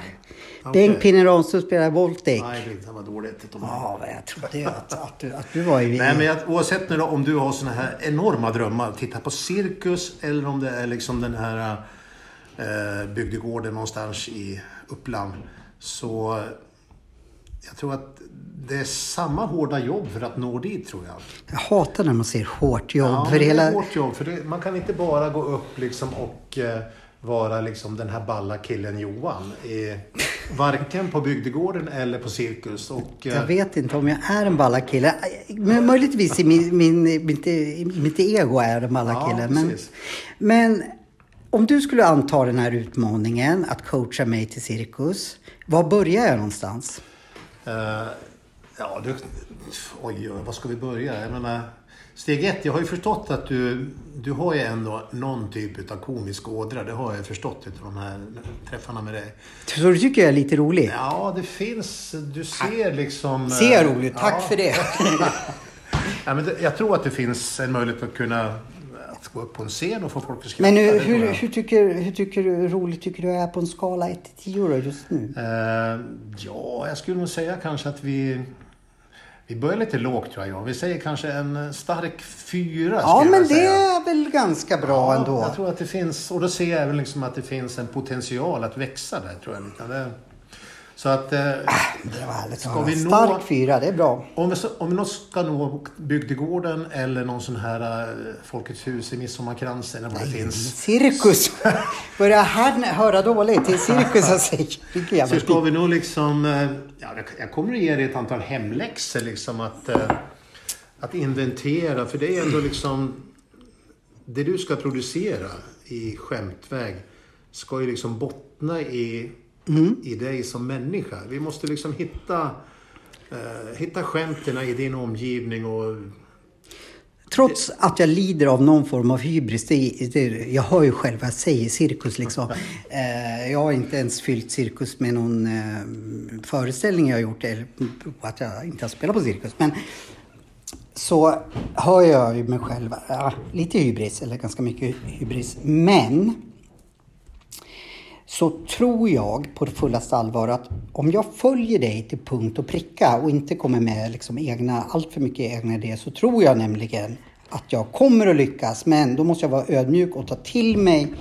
Okej. Bengt-Pinne Ramström spelar Baltic. Nej, det var dåligt. Ja, men jag trodde att, att, du, att du var i... Nej, men jag, oavsett nu då, om du har såna här enorma drömmar, titta på cirkus eller om det är liksom den här eh, bygdegården någonstans i Uppland. Så jag tror att det är samma hårda jobb för att nå dit tror jag. Jag hatar när man ser hårt jobb. Ja, för det hela... är hårt jobb. För det, man kan inte bara gå upp liksom och eh, vara liksom den här balla killen Johan. I, varken på bygdegården eller på cirkus. Och, eh, Jag vet inte om jag är en balla kille. Men möjligtvis i min, min, mitt, mitt ego är jag en balla Ja, kille. Men, men om du skulle anta den här utmaningen att coacha mig till cirkus. Var börjar jag någonstans? Eh, ja, du, oj, oj, vad ska vi börja? Jag menar, steg ett, jag har ju förstått att du, du har ju ändå någon typ av komisk ådra. Det har jag förstått utav de här träffarna med dig. Så du tycker jag är lite rolig? Ja, det finns, du ser liksom... Ser jag eh, roligt? Tack ja. för det. Ja, men jag tror att det finns en möjlighet att kunna att gå upp på en scen och få folk att skratta. Men hur, hur, hur, tycker, hur tycker du roligt tycker du är på en skala 1 till 10 då just nu? Eh, ja, jag skulle nog säga kanske att vi... Vi börjar lite lågt tror jag. Vi säger kanske en stark fyra. Ja, men det är väl ganska bra ändå. Jag tror att det finns, och då ser jag även liksom att det finns en potential att växa där tror jag. Det, så att... Eh, Det var härligt Ska vi nå- Stark fyra, det är bra. om, vi, om vi ska nå bygdegården eller någon sån här eh, Folkets hus i Midsommarkransen eller vad det finns. Cirkus! Börjar han höra dåligt? Det är cirkus jag säger. Så ska vi nog liksom... eh, Ja, jag- jag kommer att ge dig ett antal hemläxor liksom att, eh, att inventera. För det är ändå liksom... Det du ska producera i skämtväg ska ju liksom bottna i, i dig som människa. Vi måste liksom hitta, eh, hitta skämten i din omgivning och... Trots att jag lider av någon form av hybris. Det, det, jag hör ju själv vad jag säger, cirkus liksom. Eh, jag har inte ens fyllt cirkus med någon eh, föreställning jag har gjort. Eller att jag inte har spelat på cirkus. Men så hör jag ju mig själv, ja, lite hybris, eller ganska mycket hybris. Men så tror jag på det fullaste allvar att om jag följer dig till punkt och pricka och inte kommer med liksom egna, allt för mycket egna idéer så tror jag nämligen att jag kommer att lyckas. Men då måste jag vara ödmjuk och ta till mig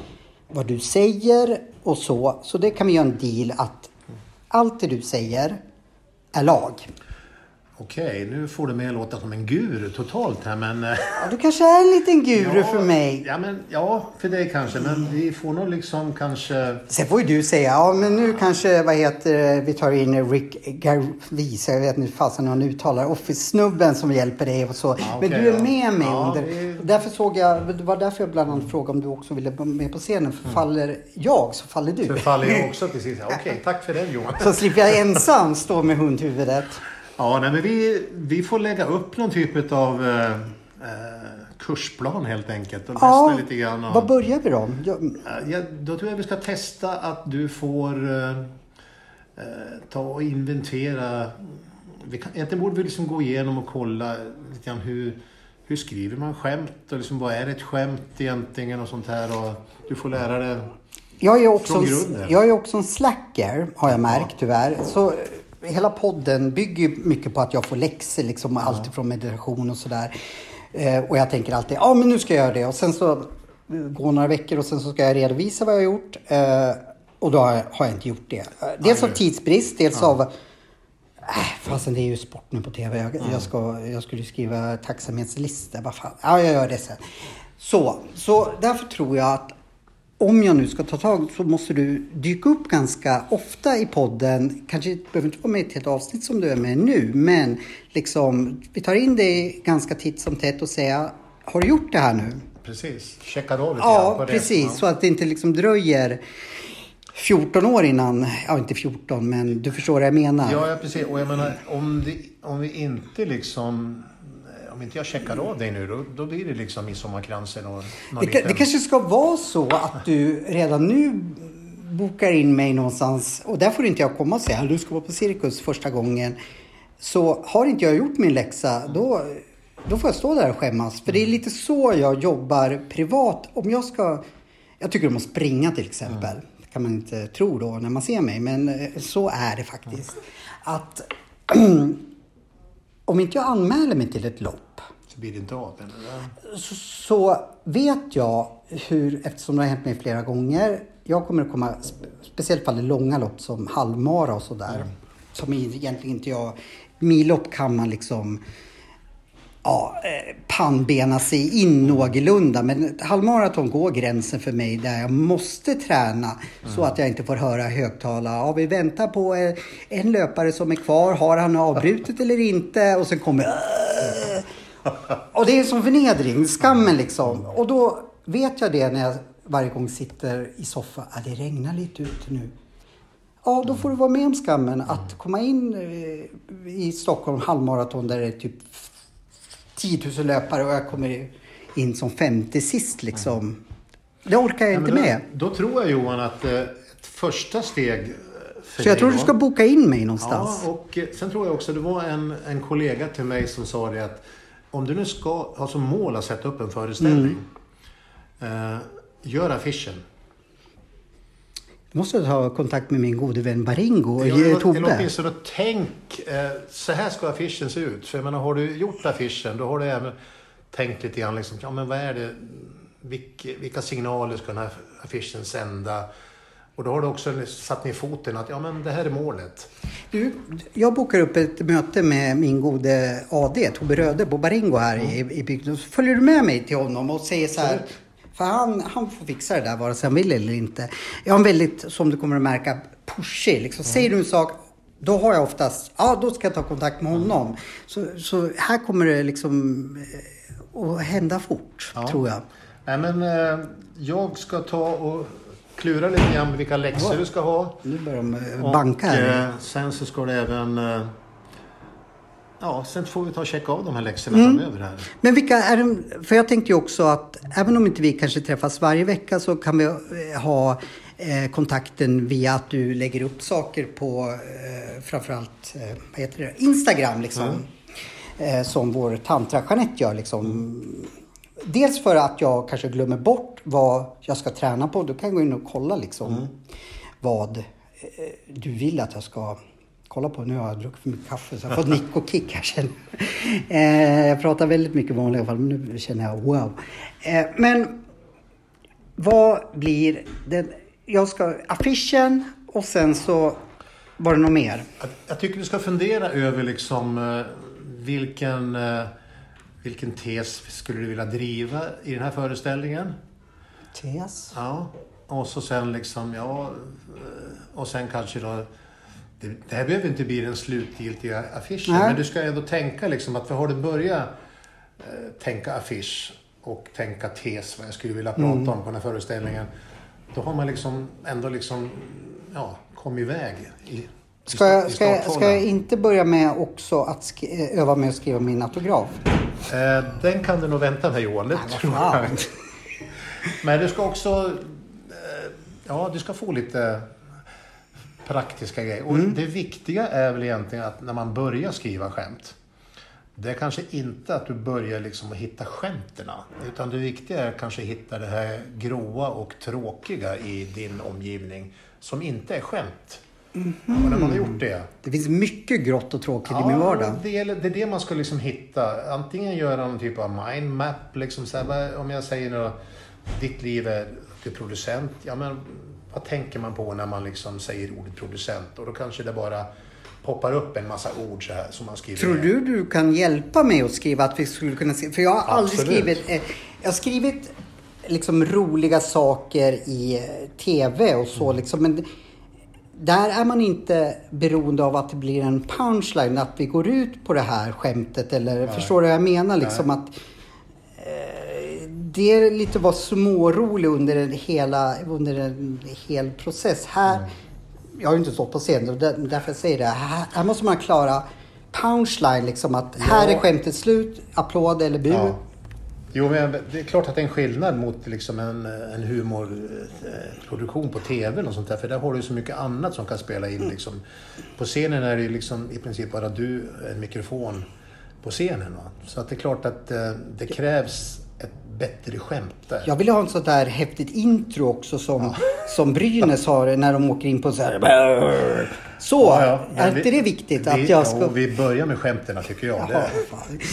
vad du säger och så. Så det kan vi göra en deal att allt det du säger är lag. Okej, nu får du mig att låta som en guru totalt här men... eh, Ja, du kanske är en liten guru för mig. Ja, men, ja, för dig kanske. Men vi får nog liksom kanske... Sen får ju du säga, ja men nu kanske, vad heter det, vi tar in Rick Garvis, jag vet inte fasen hur han uttalar Office-snubben som hjälper dig och så. Ja, men okej, du är ja. med mig Ja, under. vi- Därför såg jag, det var därför jag bland annat frågade om du också ville vara med på scenen. För faller jag så faller du. Så faller jag också precis. Ja, Okej, tack för den Johan. Så slipper jag ensam stå med hundhuvudet. Ja, nej, men vi, vi får lägga upp någon typ av eh, eh, kursplan helt enkelt. Och Ja, lite grann. om- var börjar vi då? Jag, Eh, Ja, då tror jag vi ska testa att du får eh, eh, ta och inventera. Vi kan, egentligen borde vi liksom gå igenom och kolla lite grann hur, hur skriver man skämt och liksom, vad är ett skämt egentligen och sånt här. Och du får lära dig Jag är också, Från en, grunden. jag är också en slacker, har jag märkt tyvärr. Så hela podden bygger ju mycket på att jag får läxor, liksom, allt ifrån meditation och sådär. Eh, och jag tänker alltid, ja men nu ska jag göra det. Och sen så eh, går några veckor och sen så ska jag redovisa vad jag har gjort. Eh, och då har jag, har jag inte gjort det. Eh, Dels av tidsbrist, dels av... Äh, fasen det är ju sport nu på TV. Jag, jag, ska, jag skulle skriva tacksamhetslista. Vad fan. Ja, jag gör det sen. Så, så därför tror jag att om jag nu ska ta tag så måste du dyka upp ganska ofta i podden. Kanske behöver inte vara med i ett helt avsnitt som du är med nu, men liksom vi tar in dig ganska titt som tätt och säga Har du gjort det här nu? Precis, checkar av lite Ja, på det. precis. Så att det inte liksom dröjer 14 år innan, ja inte 14 men du förstår vad jag menar. Ja, ja, precis. Och jag menar, om, det, om vi inte liksom... Om inte jag checkar av dig nu, då, då blir det liksom midsommarkransen och någon Det, liten... det kanske ska vara så att du redan nu bokar in mig någonstans och där får inte jag komma och säga att du ska vara på cirkus första gången. Så har inte jag gjort min läxa då, då får jag stå där och skämmas. För det är lite så jag jobbar privat. Om jag ska... Jag tycker om att springa till exempel. Det kan man inte tro då när man ser mig men eh, så är det faktiskt. Att om inte jag anmäler mig till ett lopp Så blir det inte av. Eller? så, så vet jag hur, eftersom det har hänt mig flera gånger, jag kommer att komma, spe- speciellt fall i långa lopp som halvmara och sådär, som egentligen inte jag, millopp kan man liksom ja, eh, pannbena sig in någorlunda. Men halvmaraton går gränsen för mig där jag måste träna så att jag inte får höra högtalare. Ja, vi väntar på eh, en löpare som är kvar. Har han avbrutit eller inte? Och sen kommer och det är som förnedring, skammen liksom. Och då vet jag det när jag varje gång sitter i soffan. Ah, det regnar lite ute nu. Ja, då får du vara med om skammen att komma in eh, i Stockholm halvmaraton där det är typ 10 000 löpare och jag kommer in som femte sist liksom. Det orkar jag Ja, inte men med. Då, då tror jag Johan att eh, ett första steg Så jag tror du då- ska boka in mig någonstans. Ja, och eh, sen tror jag också det var en, en kollega till mig som sa det att om du nu ska ha som mål att sätta upp en föreställning. Mm. Eh, gör affischen. Jag måste ta kontakt med min gode vän Baringo eller- Eller Tobbe. åtminstone tänk, eh, så här ska affischen se ut. För jag menar, har du gjort affischen, då har du även tänkt lite grann liksom, ja men vad är det, vilka, vilka signaler ska den här affischen sända? Och då har du också satt ner foten att, ja men det här är målet. Du, jag bokar upp ett möte med min gode AD, Tobbe Röde, på Baringo här i, i bygden. Så följer du med mig till honom och säger så här. För han, han får fixa det där vare sig han vill eller inte. Jag en väldigt, som du kommer att märka, pushig. Liksom. Säger du en sak, då har jag oftast, ja då ska jag ta kontakt med honom. Så, så här kommer det liksom eh, att hända fort, Ja. tror jag. Nej men eh, jag ska ta och klura lite grann vilka läxor du ska ha. Nu börjar de eh, Och, banka här. eh, sen så ska det även... Ja, sen får vi ta och checka av de här läxorna Mm. framöver här. Men vilka är de, för jag tänkte ju också att även om inte vi kanske träffas varje vecka så kan vi eh, ha eh, kontakten via att du lägger upp saker på eh, framförallt eh, vad heter det? Instagram liksom. Eh, som vår tantra Jeanette gör liksom. Dels för att jag kanske glömmer bort vad jag ska träna på. Du kan gå in och kolla liksom vad eh, du vill att jag ska kolla på. Nu har jag druckit för mycket kaffe så jag har fått nick och kick här känner jag. eh, Jag pratar väldigt mycket vanligt i fall, men nu känner jag wow. Eh, men vad blir den? Jag ska affischen och sen så var det något mer. Jag, jag tycker du ska fundera över liksom eh, vilken, eh, vilken tes skulle du vilja driva i den här föreställningen. Tes. Ja, och så sen liksom, ja, eh, och sen kanske då det, det här behöver inte bli den slutgiltiga affischen, Nej. men du ska ändå tänka liksom att vi har du börjat eh, tänka affisch och tänka tes, vad jag skulle vilja prata Mm. om på den här föreställningen. Då har man liksom ändå liksom, ja, kommit iväg i, Ska jag, ska, jag, ska jag inte börja med också att eh, öva med att skriva min autograf? Eh, den kan du nog vänta med Johan, det Nej, tror jag. Men du ska också, eh, ja du ska få lite praktiska grejer. Och Mm. det viktiga är väl egentligen att när man börjar skriva skämt, det är kanske inte att du börjar liksom att hitta skämten. Utan det viktiga är kanske att hitta det här gråa och tråkiga i din omgivning som inte är skämt. Mhm. Och när man har gjort det. Det finns mycket grått och tråkigt i min vardag. det, är, det är det man ska liksom hitta. Antingen göra någon typ av mindmap. Liksom så här, vad- om jag säger nu, ditt liv är du är producent. Ja, men vad tänker man på när man liksom säger ordet producent? Och då kanske det bara poppar upp en massa ord så här som man skriver Tror du du kan hjälpa mig att skriva att vi skulle kunna se? För jag har aldrig Absolut. skrivit... Eh, jag har skrivit liksom roliga saker i eh, TV och så liksom. Men där är man inte beroende av att det blir en punchline. Att vi går ut på det här skämtet eller förstår du vad jag menar? Liksom att eh, det är lite vara smårolig under en, hela, under en hel process. Här, jag har ju inte stått på scen, och där- därför jag säger det. Här, här måste man klara punchline, liksom att här Ja. är skämtet slut, applåd eller bu. Ja. Jo, men det är klart att det är en skillnad mot liksom en, en humorproduktion på TV och sånt där. För där har du så mycket annat som kan spela in. Liksom. På scenen är det liksom i princip bara du, en mikrofon på scenen. Va? Så att det är klart att eh, det krävs ett bättre skämt där. Jag vill ha en sån där häftigt intro också som, som Brynäs har när de åker in på så här. Så, Ja, ja. Är inte vi- det viktigt vi, att jag ska... Ja, vi börjar med skämten tycker jag. Jaha.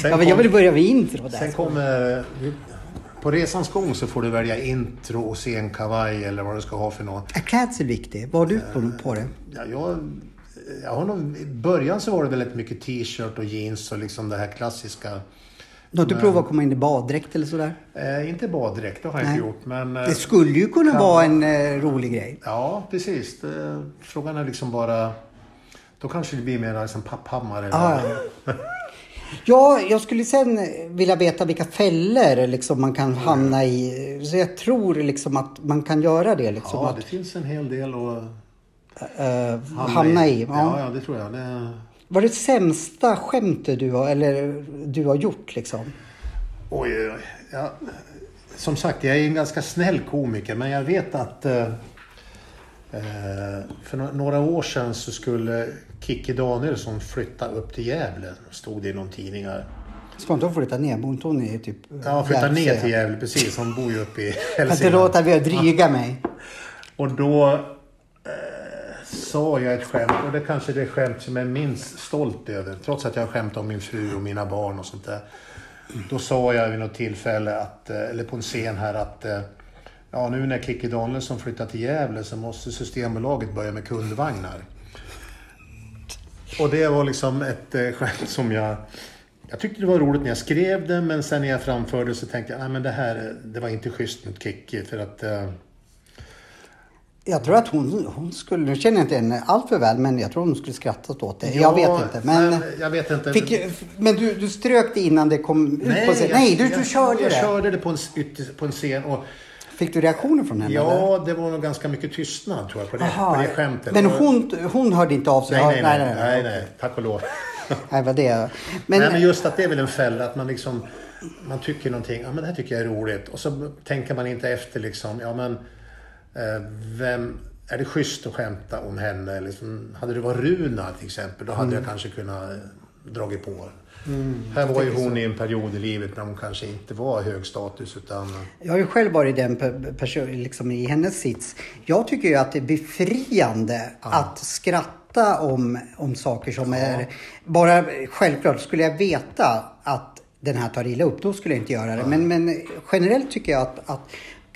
Sen ja, men jag kom- vill börja med intro där. Sen kommer... På resans gång så får du välja intro och scenkavaj eller vad du ska ha för något. Är klädsel viktig? Vad har du på, på det? Ja, jag, jag har nog, I början så var det väldigt mycket t-shirt och jeans och liksom det här klassiska. Du har inte provat att komma in i baddräkt eller sådär? Eh, inte baddräkt, det har jag Nej. inte gjort. Men, eh, Det skulle ju kunna kan- vara en eh, rolig grej. Ja, precis. Det, frågan är liksom bara... Då kanske det blir mer liksom papphammare. Ah, ja. ja, jag skulle sen vilja veta vilka fällor liksom man kan hamna i. Så jag tror liksom att man kan göra det. Liksom, ja, att det finns en hel del att eh, hamna i. Ja, Ja. ja, det tror jag. Det, Vad är det sämsta skämtet du har, eller du har gjort liksom? Oj, oj, oj. Ja, som sagt, jag är en ganska snäll komiker, men jag vet att eh, eh, för några år sedan så skulle Kikki Danielsson flytta upp till Gävle, stod det i någon tidningar. Ska inte hon flytta ner? Bor inte hon i typ Ja, flytta Järvsö? ner till Gävle, precis. Hon bor ju uppe i Jag kan inte Hälsingland. låta bli att dryga mig. Och då sa jag ett skämt, och det kanske är det skämt som jag är minst stolt över. Trots att jag har skämt om min fru och mina barn och sånt där. Då sa jag vid något tillfälle, att, eh, eller på en scen här, att eh, ja, nu när Kikki Danielsson flyttar till Gävle så måste Systembolaget börja med kundvagnar. Och det var liksom ett eh, skämt som jag... Jag tyckte det var roligt när jag skrev det, men sen när jag framförde så tänkte jag, nej men det här, det var inte schysst mot Kikki för att... Jag tror att hon, hon skulle, nu känner jag inte henne allt för väl, men jag tror hon skulle skrattat åt det. Ja, jag vet inte. Men, men jag vet inte. Fick, men du, du strök det innan det kom ut på scen? jag- Nej, du, jag, du körde jag det. körde det på en, på en scen och Fick du reaktioner från henne? eller? ja, det var nog ganska mycket tystnad tror jag på det, Aha. på det skämtet. Men hon, hon hörde inte av sig? Nej, Ja, nej, nej, nej, nej, tack och lov. Nej, vad det men, Nej, men just att det är väl en fälla att man liksom man tycker någonting, ja men det här tycker jag är roligt och så tänker man inte efter liksom, ja men vem, är det schysst att skämta om henne? Liksom, hade det varit Runa till exempel, då hade jag kanske kunnat eh, dragit på. Här var ju hon i en period i livet när hon kanske inte var hög status utan Jag har ju själv varit den liksom i hennes sits. Jag tycker ju att det är befriande att skratta om, om saker som är... Bara självklart, skulle jag veta att den här tar illa upp, då skulle jag inte göra det. Men, men generellt tycker jag att, att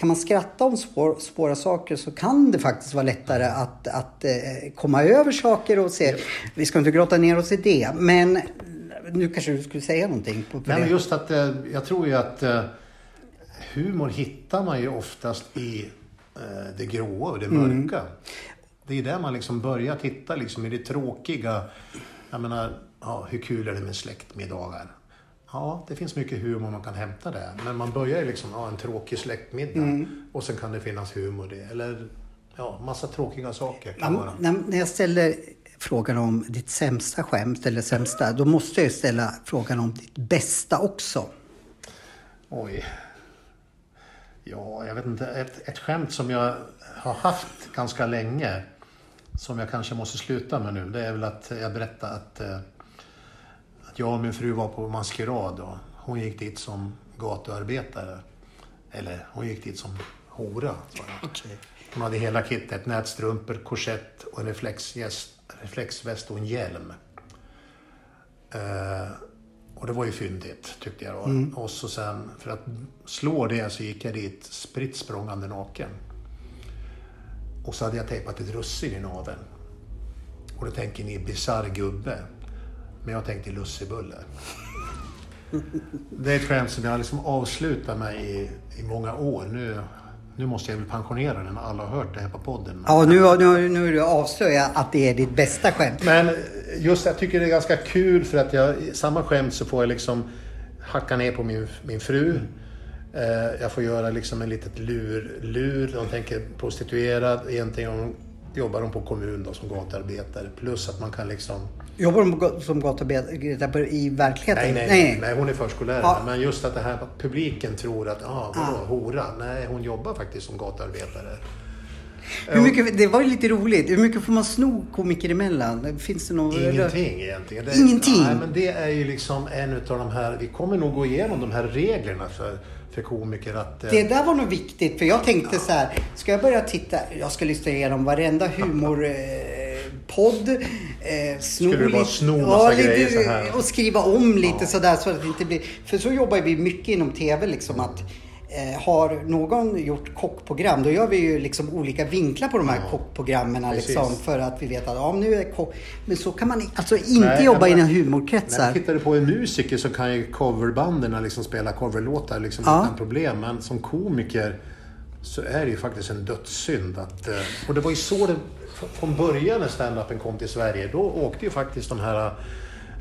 kan man skratta om svår, svåra saker så kan det faktiskt vara lättare att, att eh, komma över saker och se. Vi ska inte grotta ner oss i det, men nu kanske du skulle säga någonting på, på Nej, men just att eh, jag tror ju att eh, humor hittar man ju oftast i det gråa och det mörka. Det är där man liksom börjar titta liksom i det tråkiga. Jag menar, ja, hur kul är det med släktmiddagar? Ja, det finns mycket humor man kan hämta där. Men man börjar ju liksom, ja, en tråkig släktmiddag. Och sen kan det finnas humor i det. Eller, ja, massa tråkiga saker. När, när jag ställer frågan om ditt sämsta skämt eller sämsta, då måste jag ju ställa frågan om ditt bästa också. Oj. Ja, jag vet inte. Ett, ett skämt som jag har haft ganska länge, som jag kanske måste sluta med nu, det är väl att jag berättar att eh, att jag och min fru var på maskerad och hon gick dit som gatuarbetare. Eller hon gick dit som hora. Okej. Hon hade hela kittet. Nätstrumpor, korsett och en reflexgäst, reflexväst och en hjälm. Eh, och det var ju fyndigt tyckte jag då. Och så sen, för att slå det så gick jag dit spritt språngande naken. Och så hade jag tejpat ett russin i naveln. Och då tänker ni bisarr gubbe. Men jag tänkte lussebulle. Det är ett skämt som jag liksom avslutar med i, i många år. Nu, nu måste jag väl pensionera den. Alla har hört det här på podden. Ja, nu, nu, nu är du avslöjat att det är ditt bästa skämt. Men just jag tycker det är ganska kul för att jag samma skämt så får jag liksom hacka ner på min, min fru. Eh, jag får göra liksom en litet lur, lur. De tänker prostituerad. Egentligen jobbar de på kommun då som gatuarbetare. Plus att man kan liksom... Jobbar på- som gatuarbetare i verkligheten? Nej, nej, nej, hon är förskollärare. Ja. Men just att det här att publiken tror att, ah, vadå, hora? Nej, hon jobbar faktiskt som gatuarbetare. Hur mycket, det var ju lite roligt. Hur mycket får man sno komiker emellan? Finns det någon... Ingenting egentligen. Det, Ingenting? Nej, men det är ju liksom en utav de här, vi kommer nog gå igenom de här reglerna för, för komiker att... eh, Det där var nog viktigt för jag tänkte så här, ska jag börja titta, jag ska lyssna igenom varenda humor podd, eh, Skulle du bara sno massa grejer så här? och skriva om lite sådär så att det inte blir, för så jobbar vi mycket inom TV liksom att eh, har någon gjort kockprogram, då gör vi ju liksom olika vinklar på de här kockprogrammen precis. liksom för att vi vet att ja, nu är kock. Men så kan man alltså inte Nej, jobba inom humorkretsar. man tittar på en musiker så kan ju coverbanden liksom spela coverlåtar liksom Ja. utan problem. Men som komiker så är det ju faktiskt en dödssynd att... eh, Och det var ju så det från början när standupen kom till Sverige. Då åkte ju faktiskt de här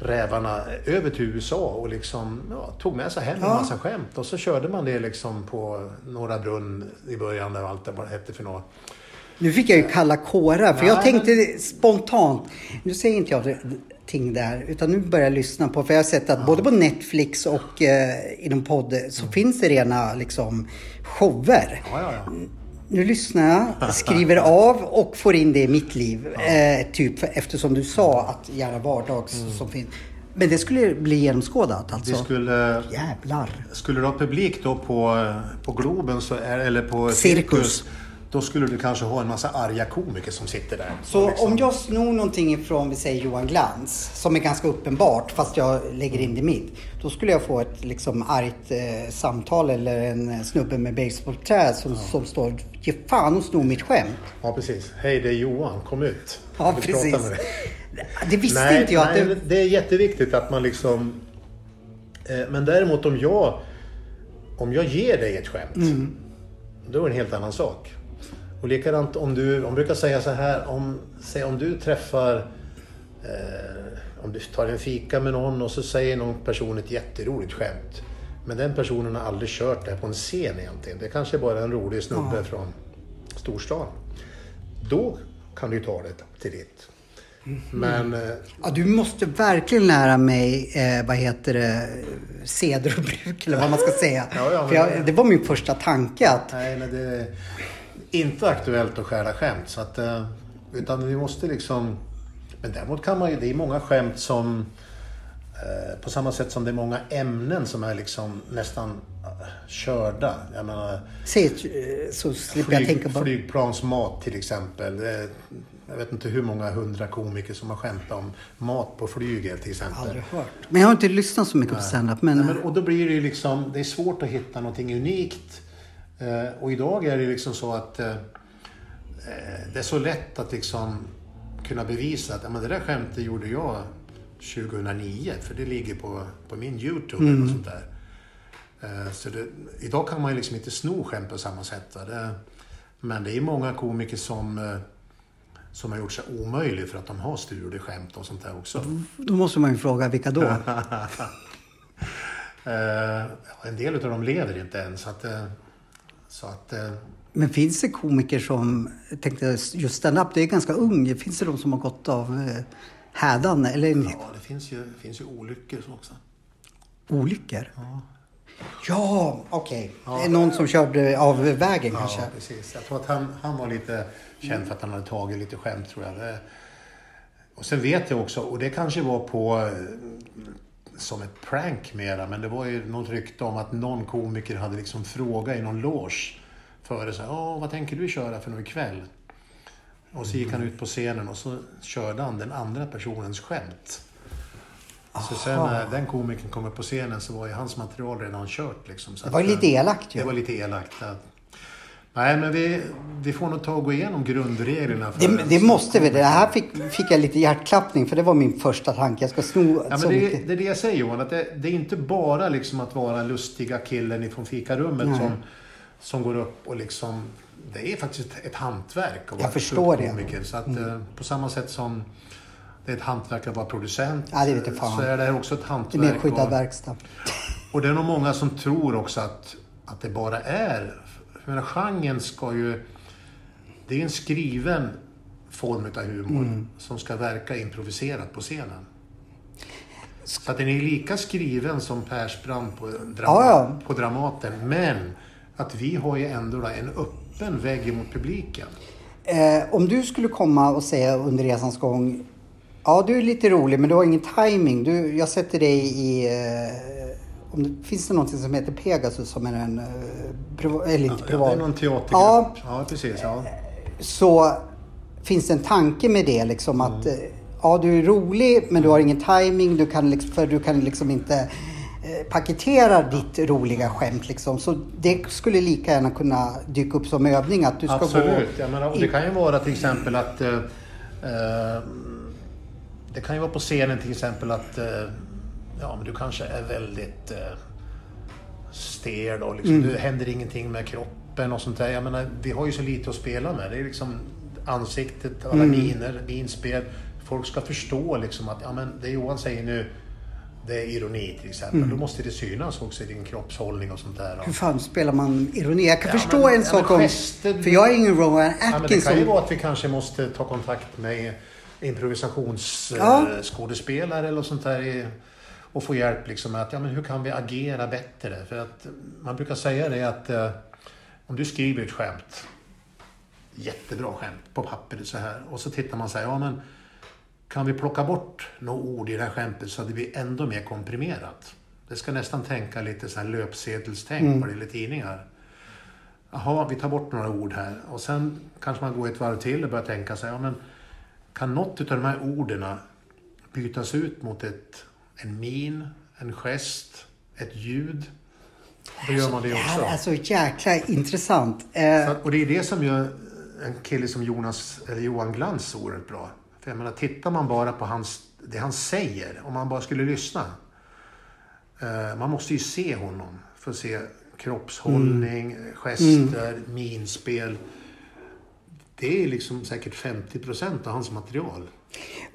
rävarna över till USA och liksom ja, tog med sig hem en Ja. massa skämt. Och så körde man det liksom på Norra Brunn i början där allt vad det hette för något. Nu fick jag ju kalla kårar för jag Nej, tänkte spontant, nu säger inte jag ting där utan nu börjar jag lyssna på, för jag har sett att både på Netflix och eh, inom podd så finns det rena liksom shower. Ja, ja, ja. Nu lyssnar jag, skriver av och får in det i mitt liv. Eh, typ eftersom du sa att gärna vardags som finns. Men det skulle bli genomskådat alltså? Vi skulle... Jävlar. Skulle du ha publik då på, på Globen så är, eller på Cirkus. Då skulle du kanske ha en massa arga komiker som sitter där. Så liksom- om jag snor någonting ifrån, vi säger Johan Glans, som är ganska uppenbart fast jag lägger in det mitt. Då skulle jag få ett liksom argt eh, samtal eller en snubbe med basebollträ som, som står Ge fan och snor mitt skämt. Ja, precis. Hej, det är Johan. Kom ut. Ja, precis. Det visste Nej, inte jag att nej, det... det är jätteviktigt att man liksom... Eh, men däremot om jag... Om jag ger dig ett skämt. Mm. Då är det en helt annan sak. Och likadant om du... Om brukar säga så här. Om, säg om du träffar... Eh, om du tar en fika med någon och så säger någon person ett jätteroligt skämt. Men den personen har aldrig kört det på en scen egentligen. Det kanske bara är en rolig snubbe från storstan. Då kan du ta det till ditt. Mm. Men... Eh, Ja, du måste verkligen lära mig, eh, vad heter det, seder och bruk eller vad man ska säga. Ja, ja, men- jag, det var min första tanke att Nej, men det inte aktuellt att stjäla skämt. Så att, eh, utan vi måste liksom... Men däremot kan man ju... Det är många skämt som... eh, På samma sätt som det är många ämnen som är liksom nästan eh, körda. Jag menar... eh, så slipper jag tänka Flyg, på... flygplansmat till exempel. Jag vet inte hur många hundra komiker som har skämtat om mat på flyget till exempel. Aldrig hört. Men jag har inte lyssnat så mycket på standup. Men, Nej, men, och då blir det ju liksom, det är svårt att hitta någonting unikt. Eh, och idag är det liksom så att eh, eh, det är så lätt att liksom kunna bevisa att men det där skämtet gjorde jag 2009, för det ligger på, på min YouTube eller något sånt där. Så det, idag kan man ju liksom inte sno skämt på samma sätt. Det, men det är många komiker som, som har gjort sig omöjlig för att de har stulade skämt och sånt där också. då måste man ju fråga vilka då? En del av dem lever inte än. Så att, så att eh, Men finns det komiker som, tänkte just stand-up, det är ganska ung. Finns det de som har gått av eh, hädan eller ja, det finns ju, finns ju olyckor så också. olyckor? Ja, okej. Det är någon som körde av vägen Ja, kanske? precis. Jag tror att han, han var lite känd för att han hade tagit lite skämt tror jag. Det, och sen vet jag också, och det kanske var på... eh, som ett prank mera, men det var ju något rykte om att någon komiker hade liksom frågat i någon loge före så här, vad tänker du köra för något ikväll? Och så gick han ut på scenen och så körde han den andra personens skämt. Så sen när den komikern kom upp på scenen så var ju hans material redan kört. Liksom. Så Det var ju att, lite elakt Det ju. var lite elakt. ja. Nej, men vi, vi får nog ta och gå igenom grundreglerna. För Det, det måste vi. Det här fick, fick jag lite hjärtklappning för det var min första tanke. Jag ska sno Ja, så det, mycket. det är det jag säger Johan, att det, det är inte bara liksom att vara lustiga killen ifrån fikarummet Nej. som, som går upp och liksom... Det är faktiskt ett hantverk att vara Jag förstår det. Så att, eh, på samma sätt som det är ett hantverk att vara producent Ja, det fan. så är det här också ett Det är hantverk. mer skyddad och, verkstad. och det är nog många som tror också att, att det bara är... Den genren ska ju... Det är en skriven form av humor Mm. som ska verka improviserat på scenen. Så att den är lika skriven som Persbrandt på, Drama, Ja, ja. på Dramaten. Men att vi har ju ändå då en öppen vägg mot publiken. Eh, om du skulle komma och säga under resans gång Ja, du är lite rolig men du har ingen timing. Du, jag sätter dig i... Eh, om det, finns det någonting som heter Pegasus som är en... Eh, priva, eller inte Ja, privat. det är någon teatergrupp. Ja. Ja, precis. Ja. så finns det en tanke med det liksom att eh, ja du är rolig men du har ingen timing du kan liksom, för du kan liksom inte eh, paketera ditt roliga skämt liksom. Så det skulle lika gärna kunna dyka upp som övning att du ska Absolut. gå... Menar, och det kan ju vara till exempel att... Eh, eh, det kan ju vara på scenen till exempel att... Eh, ja, men du kanske är väldigt eh, stel och liksom, det händer ingenting med kroppen och sånt där. Jag menar, vi har ju så lite att spela med. Det är liksom ansiktet, alla miner, minspel. Folk ska förstå liksom att ja, men det Johan säger nu, det är ironi till exempel. Då måste det synas också i din kroppshållning och sånt där. Hur fan spelar man ironi? Jag kan Ja, förstå men- en ja, sak om... För jag är ingen Rowan Ja, men det Atkinson. kan ju vara att vi kanske måste ta kontakt med Ja. improvisationsskådespelare eller sånt där och få hjälp liksom att ja, men hur kan vi agera bättre? För att man brukar säga det att eh, om du skriver ett skämt, jättebra skämt på pappret så här och så tittar man så här, ja men kan vi plocka bort några ord i det här skämtet så att det blir ändå mer komprimerat? Det ska nästan tänka lite så här löpsedelstänk vad det gäller tidningar. Jaha, vi tar bort några ord här. Och sen kanske man går ett varv till och börjar tänka sig, ja men kan något av de här orden bytas ut mot ett, en min, en gest, ett ljud? Då gör man det Det här också. är så jäkla intressant. Eh, Så Och det är det som gör en kille som Jonas, eller Johan Glans så oerhört bra. För jag menar, tittar man bara på hans, det han säger, om man bara skulle lyssna. Eh, man måste ju se honom för att se kroppshållning, gester, minspel. Det är liksom säkert 50 procent av hans material.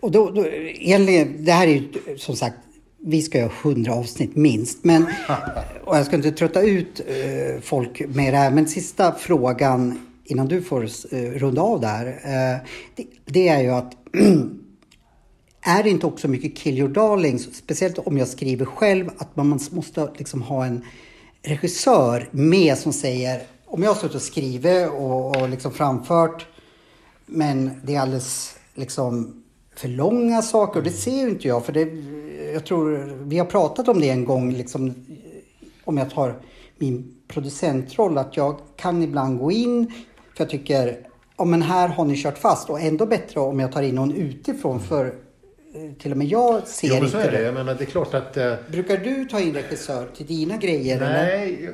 Och då, då, egentligen, det här är ju som sagt, vi ska göra 100 avsnitt minst. Men, och jag ska inte trötta ut eh, folk med det här. Men sista frågan innan du får eh, runda av där. Eh, det, det är ju att är det inte också mycket kill your darlings, speciellt om jag skriver själv, att man måste liksom ha en regissör med som säger, om jag har suttit och skrivit och, och liksom framfört, men det är alldeles liksom för långa saker och det ser ju inte jag för det, jag tror, vi har pratat om det en gång liksom, om jag tar min producentroll, att jag kan ibland gå in, för jag tycker, ja men här har ni kört fast och ändå bättre om jag tar in någon utifrån för eh, till och med jag ser Jo, men inte så är det. Jag menar, det är klart att... eh, Brukar du ta in regissör till dina grejer? Eller? Nej,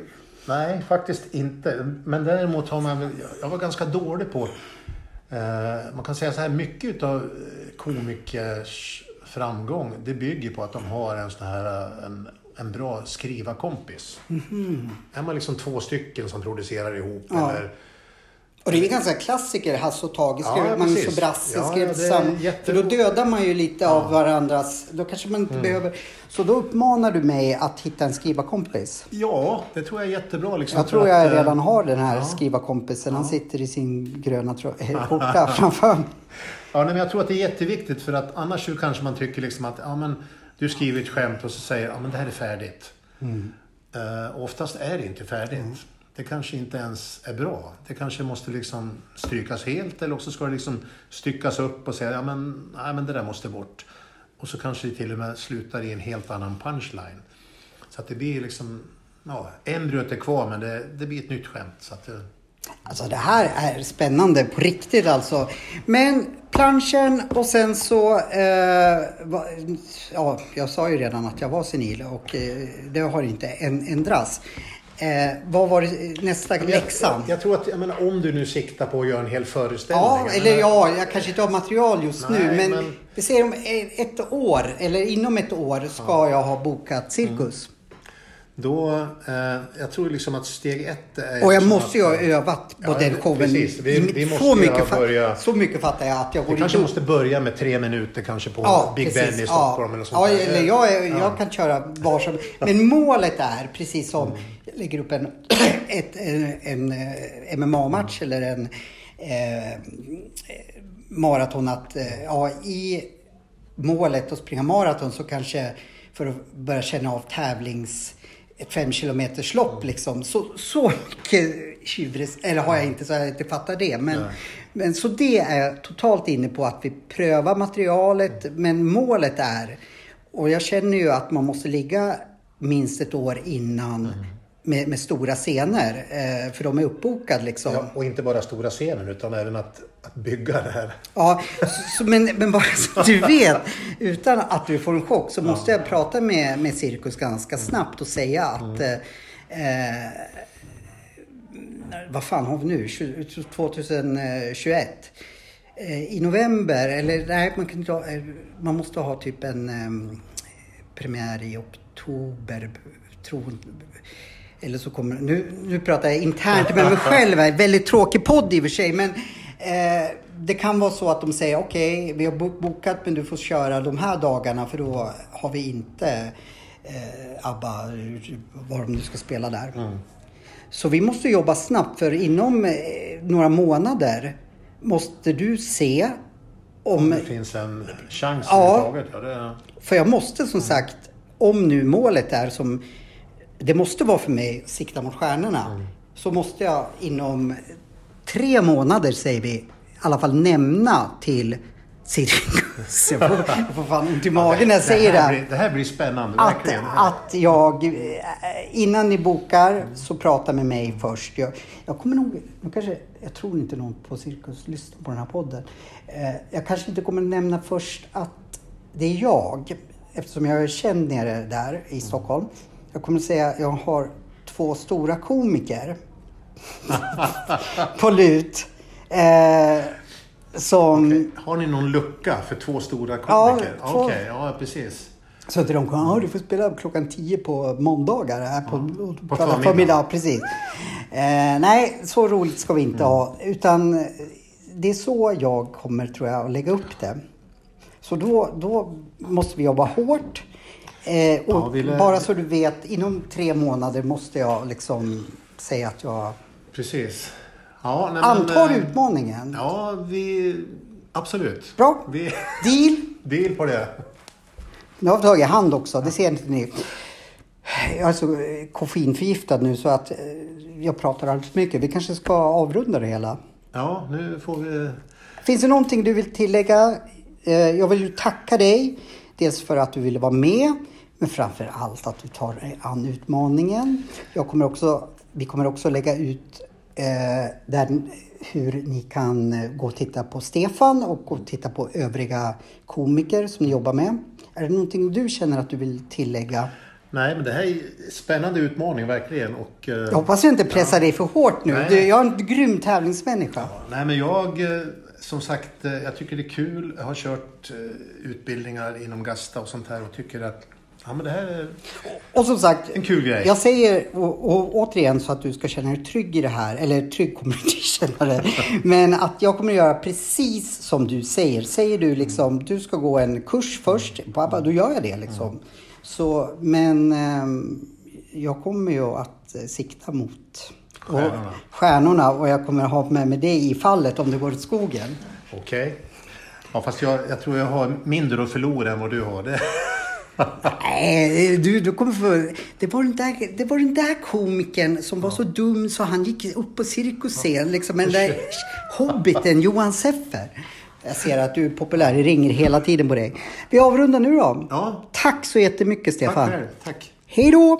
nej, faktiskt inte. Men däremot har man Jag var ganska dålig på... Eh, man kan säga så här, mycket av komikers framgång, det bygger på att de har en sån här en, en bra skrivarkompis. Är man liksom två stycken som producerar ihop Ja. eller... Och det är en ganska klassiker, Hasse och Tage skrev, Ja, Magnus och Brasse Ja, skrev ja, tillsammans. För då dödar man ju lite av varandras, då kanske man Mm. inte behöver. Så då uppmanar du mig att hitta en skrivarkompis. Ja, det tror jag är jättebra. Liksom, Jag tror att, jag eh, redan har den här ja. skrivarkompisen. Han sitter i sin gröna eh, skjorta framför mig. Ja, men jag tror att det är jätteviktigt för att annars kanske man tycker liksom att ja, men, du skriver ett skämt och så säger ja, men det här är färdigt. Eh, och oftast är det inte färdigt. Det kanske inte ens är bra. Det kanske måste liksom strykas helt eller också ska det liksom styckas upp och säga ja, men, nej, men det där måste bort. Och så kanske det till och med slutar i en helt annan punchline. Så att det blir liksom, ja, embryot är kvar men det, det blir ett nytt skämt. Så att, eh, Alltså det här är spännande på riktigt alltså. Men planschen och sen så... Eh, va, ja, jag sa ju redan att jag var senil och eh, det har inte ändrats. Eh, vad var det nästa läxan? Jag, jag, tror att, jag menar, om du nu siktar på att göra en hel föreställning. Ja, eller ja, jag kanske inte har material just Nej, nu. Men, men- vi säger om ett år, eller inom ett år, ska jag ha bokat cirkus. Då, eh, jag tror liksom att steg ett är... Och jag liksom måste ju ha övat på Ja, den showen. precis. Vi- i- vi måste så, mycket börjat- så mycket fattar jag att jag går kanske måste börja med tre minuter kanske på Ja, Big precis. Ben i Stockholm ja. eller sånt ja, eller jag, är, Ja. jag kan köra var som Men målet är, precis som jag lägger upp en, ett, en, en eh, MMA-match eller en eh, maraton att eh, ja, i målet att springa maraton så kanske för att börja känna av tävlings ett fem kilometers lopp liksom. Så, så mycket tjuvres, eller har jag inte så jag inte fattar det. Men, men så det är jag totalt inne på att vi prövar materialet. Men målet är, och jag känner ju att man måste ligga minst ett år innan med, med stora scener. Eh, för de är uppbokade liksom. Ja, och inte bara stora scenen utan även att, att bygga det här. Ja, så, men, men bara så att du vet, utan att du får en chock, så måste jag prata med, med Cirkus ganska snabbt och säga att eh, eh, vad fan har vi nu? 20 2021. Eh, I november, eller nej, man, kan eh, man måste ha typ en eh, premiär i oktober. Tror, eller så kommer, nu, nu pratar jag internt med mig själv här. Väldigt tråkig podd i och för sig. Men eh, det kan vara så att de säger okej, vi har bo- bokat men du får köra de här dagarna för då har vi inte eh, ABBA, vad de nu ska spela där. Så vi måste jobba snabbt för inom eh, några månader måste du se om... Det finns en chans Ja. överhuvudtaget. Ja, det, För jag måste som sagt, om nu målet är som det måste vara för mig, sikta mot stjärnorna, så måste jag inom tre månader, säger vi, i alla fall nämna till Cirkus. Jag får, jag får fan ont i magen när jag säger det. här blir, det här blir spännande, Att, verkligen. att jag, eh, innan ni bokar, så prata med mig först. Jag, jag kommer nog, nu kanske, jag tror inte någon på Cirkus lyssnar på den här podden. Eh, jag kanske inte kommer nämna först att det är jag, eftersom jag är känd nere där i Stockholm. Jag kommer säga att jag har två stora komiker på lut. Eh, som... Har ni någon lucka för två stora Ja, komiker? två. Okej, ja precis. Så att de kommer, ja du får spela klockan 10 på måndagar här på, på, på förmiddag. Precis. Eh, nej, så roligt ska vi inte ha. Utan eh, det är så jag kommer, tror jag, att lägga upp det. Så då, då måste vi jobba hårt. Eh, och Ja, vi lär- bara så du vet, inom tre månader måste jag liksom säga att jag Precis. Ja, nej, men, antar eh, utmaningen. Ja, vi... Absolut. Bra. Vi, Deal? deal på det. Nu har vi tagit hand också, det ser inte ni. Jag är så koffeinförgiftad nu så att eh, jag pratar alldeles för mycket. Vi kanske ska avrunda det hela. Ja, nu får vi... Finns det någonting du vill tillägga? Eh, Jag vill ju tacka dig. Dels för att du ville vara med. Men framför allt att du tar dig an utmaningen. Jag kommer också, vi kommer också lägga ut eh, där, hur ni kan eh, gå och titta på Stefan och gå och titta på övriga komiker som ni jobbar med. Är det någonting du känner att du vill tillägga? Nej, men det här är en spännande utmaning verkligen. Och, eh, Jag hoppas jag inte pressar dig för hårt nu. Nej. Du, jag är en grym tävlingsmänniska. Nej, men jag, eh, som sagt, jag tycker det är kul. Jag har kört utbildningar inom Gasta och sånt här och tycker att ja, men det här är Och som sagt, en kul grej. Jag säger och, och, återigen så att du ska känna dig trygg i det här. Eller trygg kommer du inte känna det. Men att jag kommer göra precis som du säger. Säger du liksom, du ska gå en kurs först. Pappa, då gör jag det liksom. Så, men ehm, jag kommer ju att sikta mot och, Stjärnorna. stjärnorna. Och jag kommer ha med mig det i fallet om det går åt skogen. Okej. Ja, fast jag, jag tror jag har mindre att förlora än vad du har. Det. Nej, du, du kommer få... Det var, den där, det var den där komikern som var så dum så han gick upp på cirkusscen. Liksom den där hobbiten Johan Seffer. Jag ser att du är populär. Det ringer hela tiden på dig. Vi avrundar nu då. Ja. Tack så jättemycket Tack Stefan. själv. Tack. Hej då!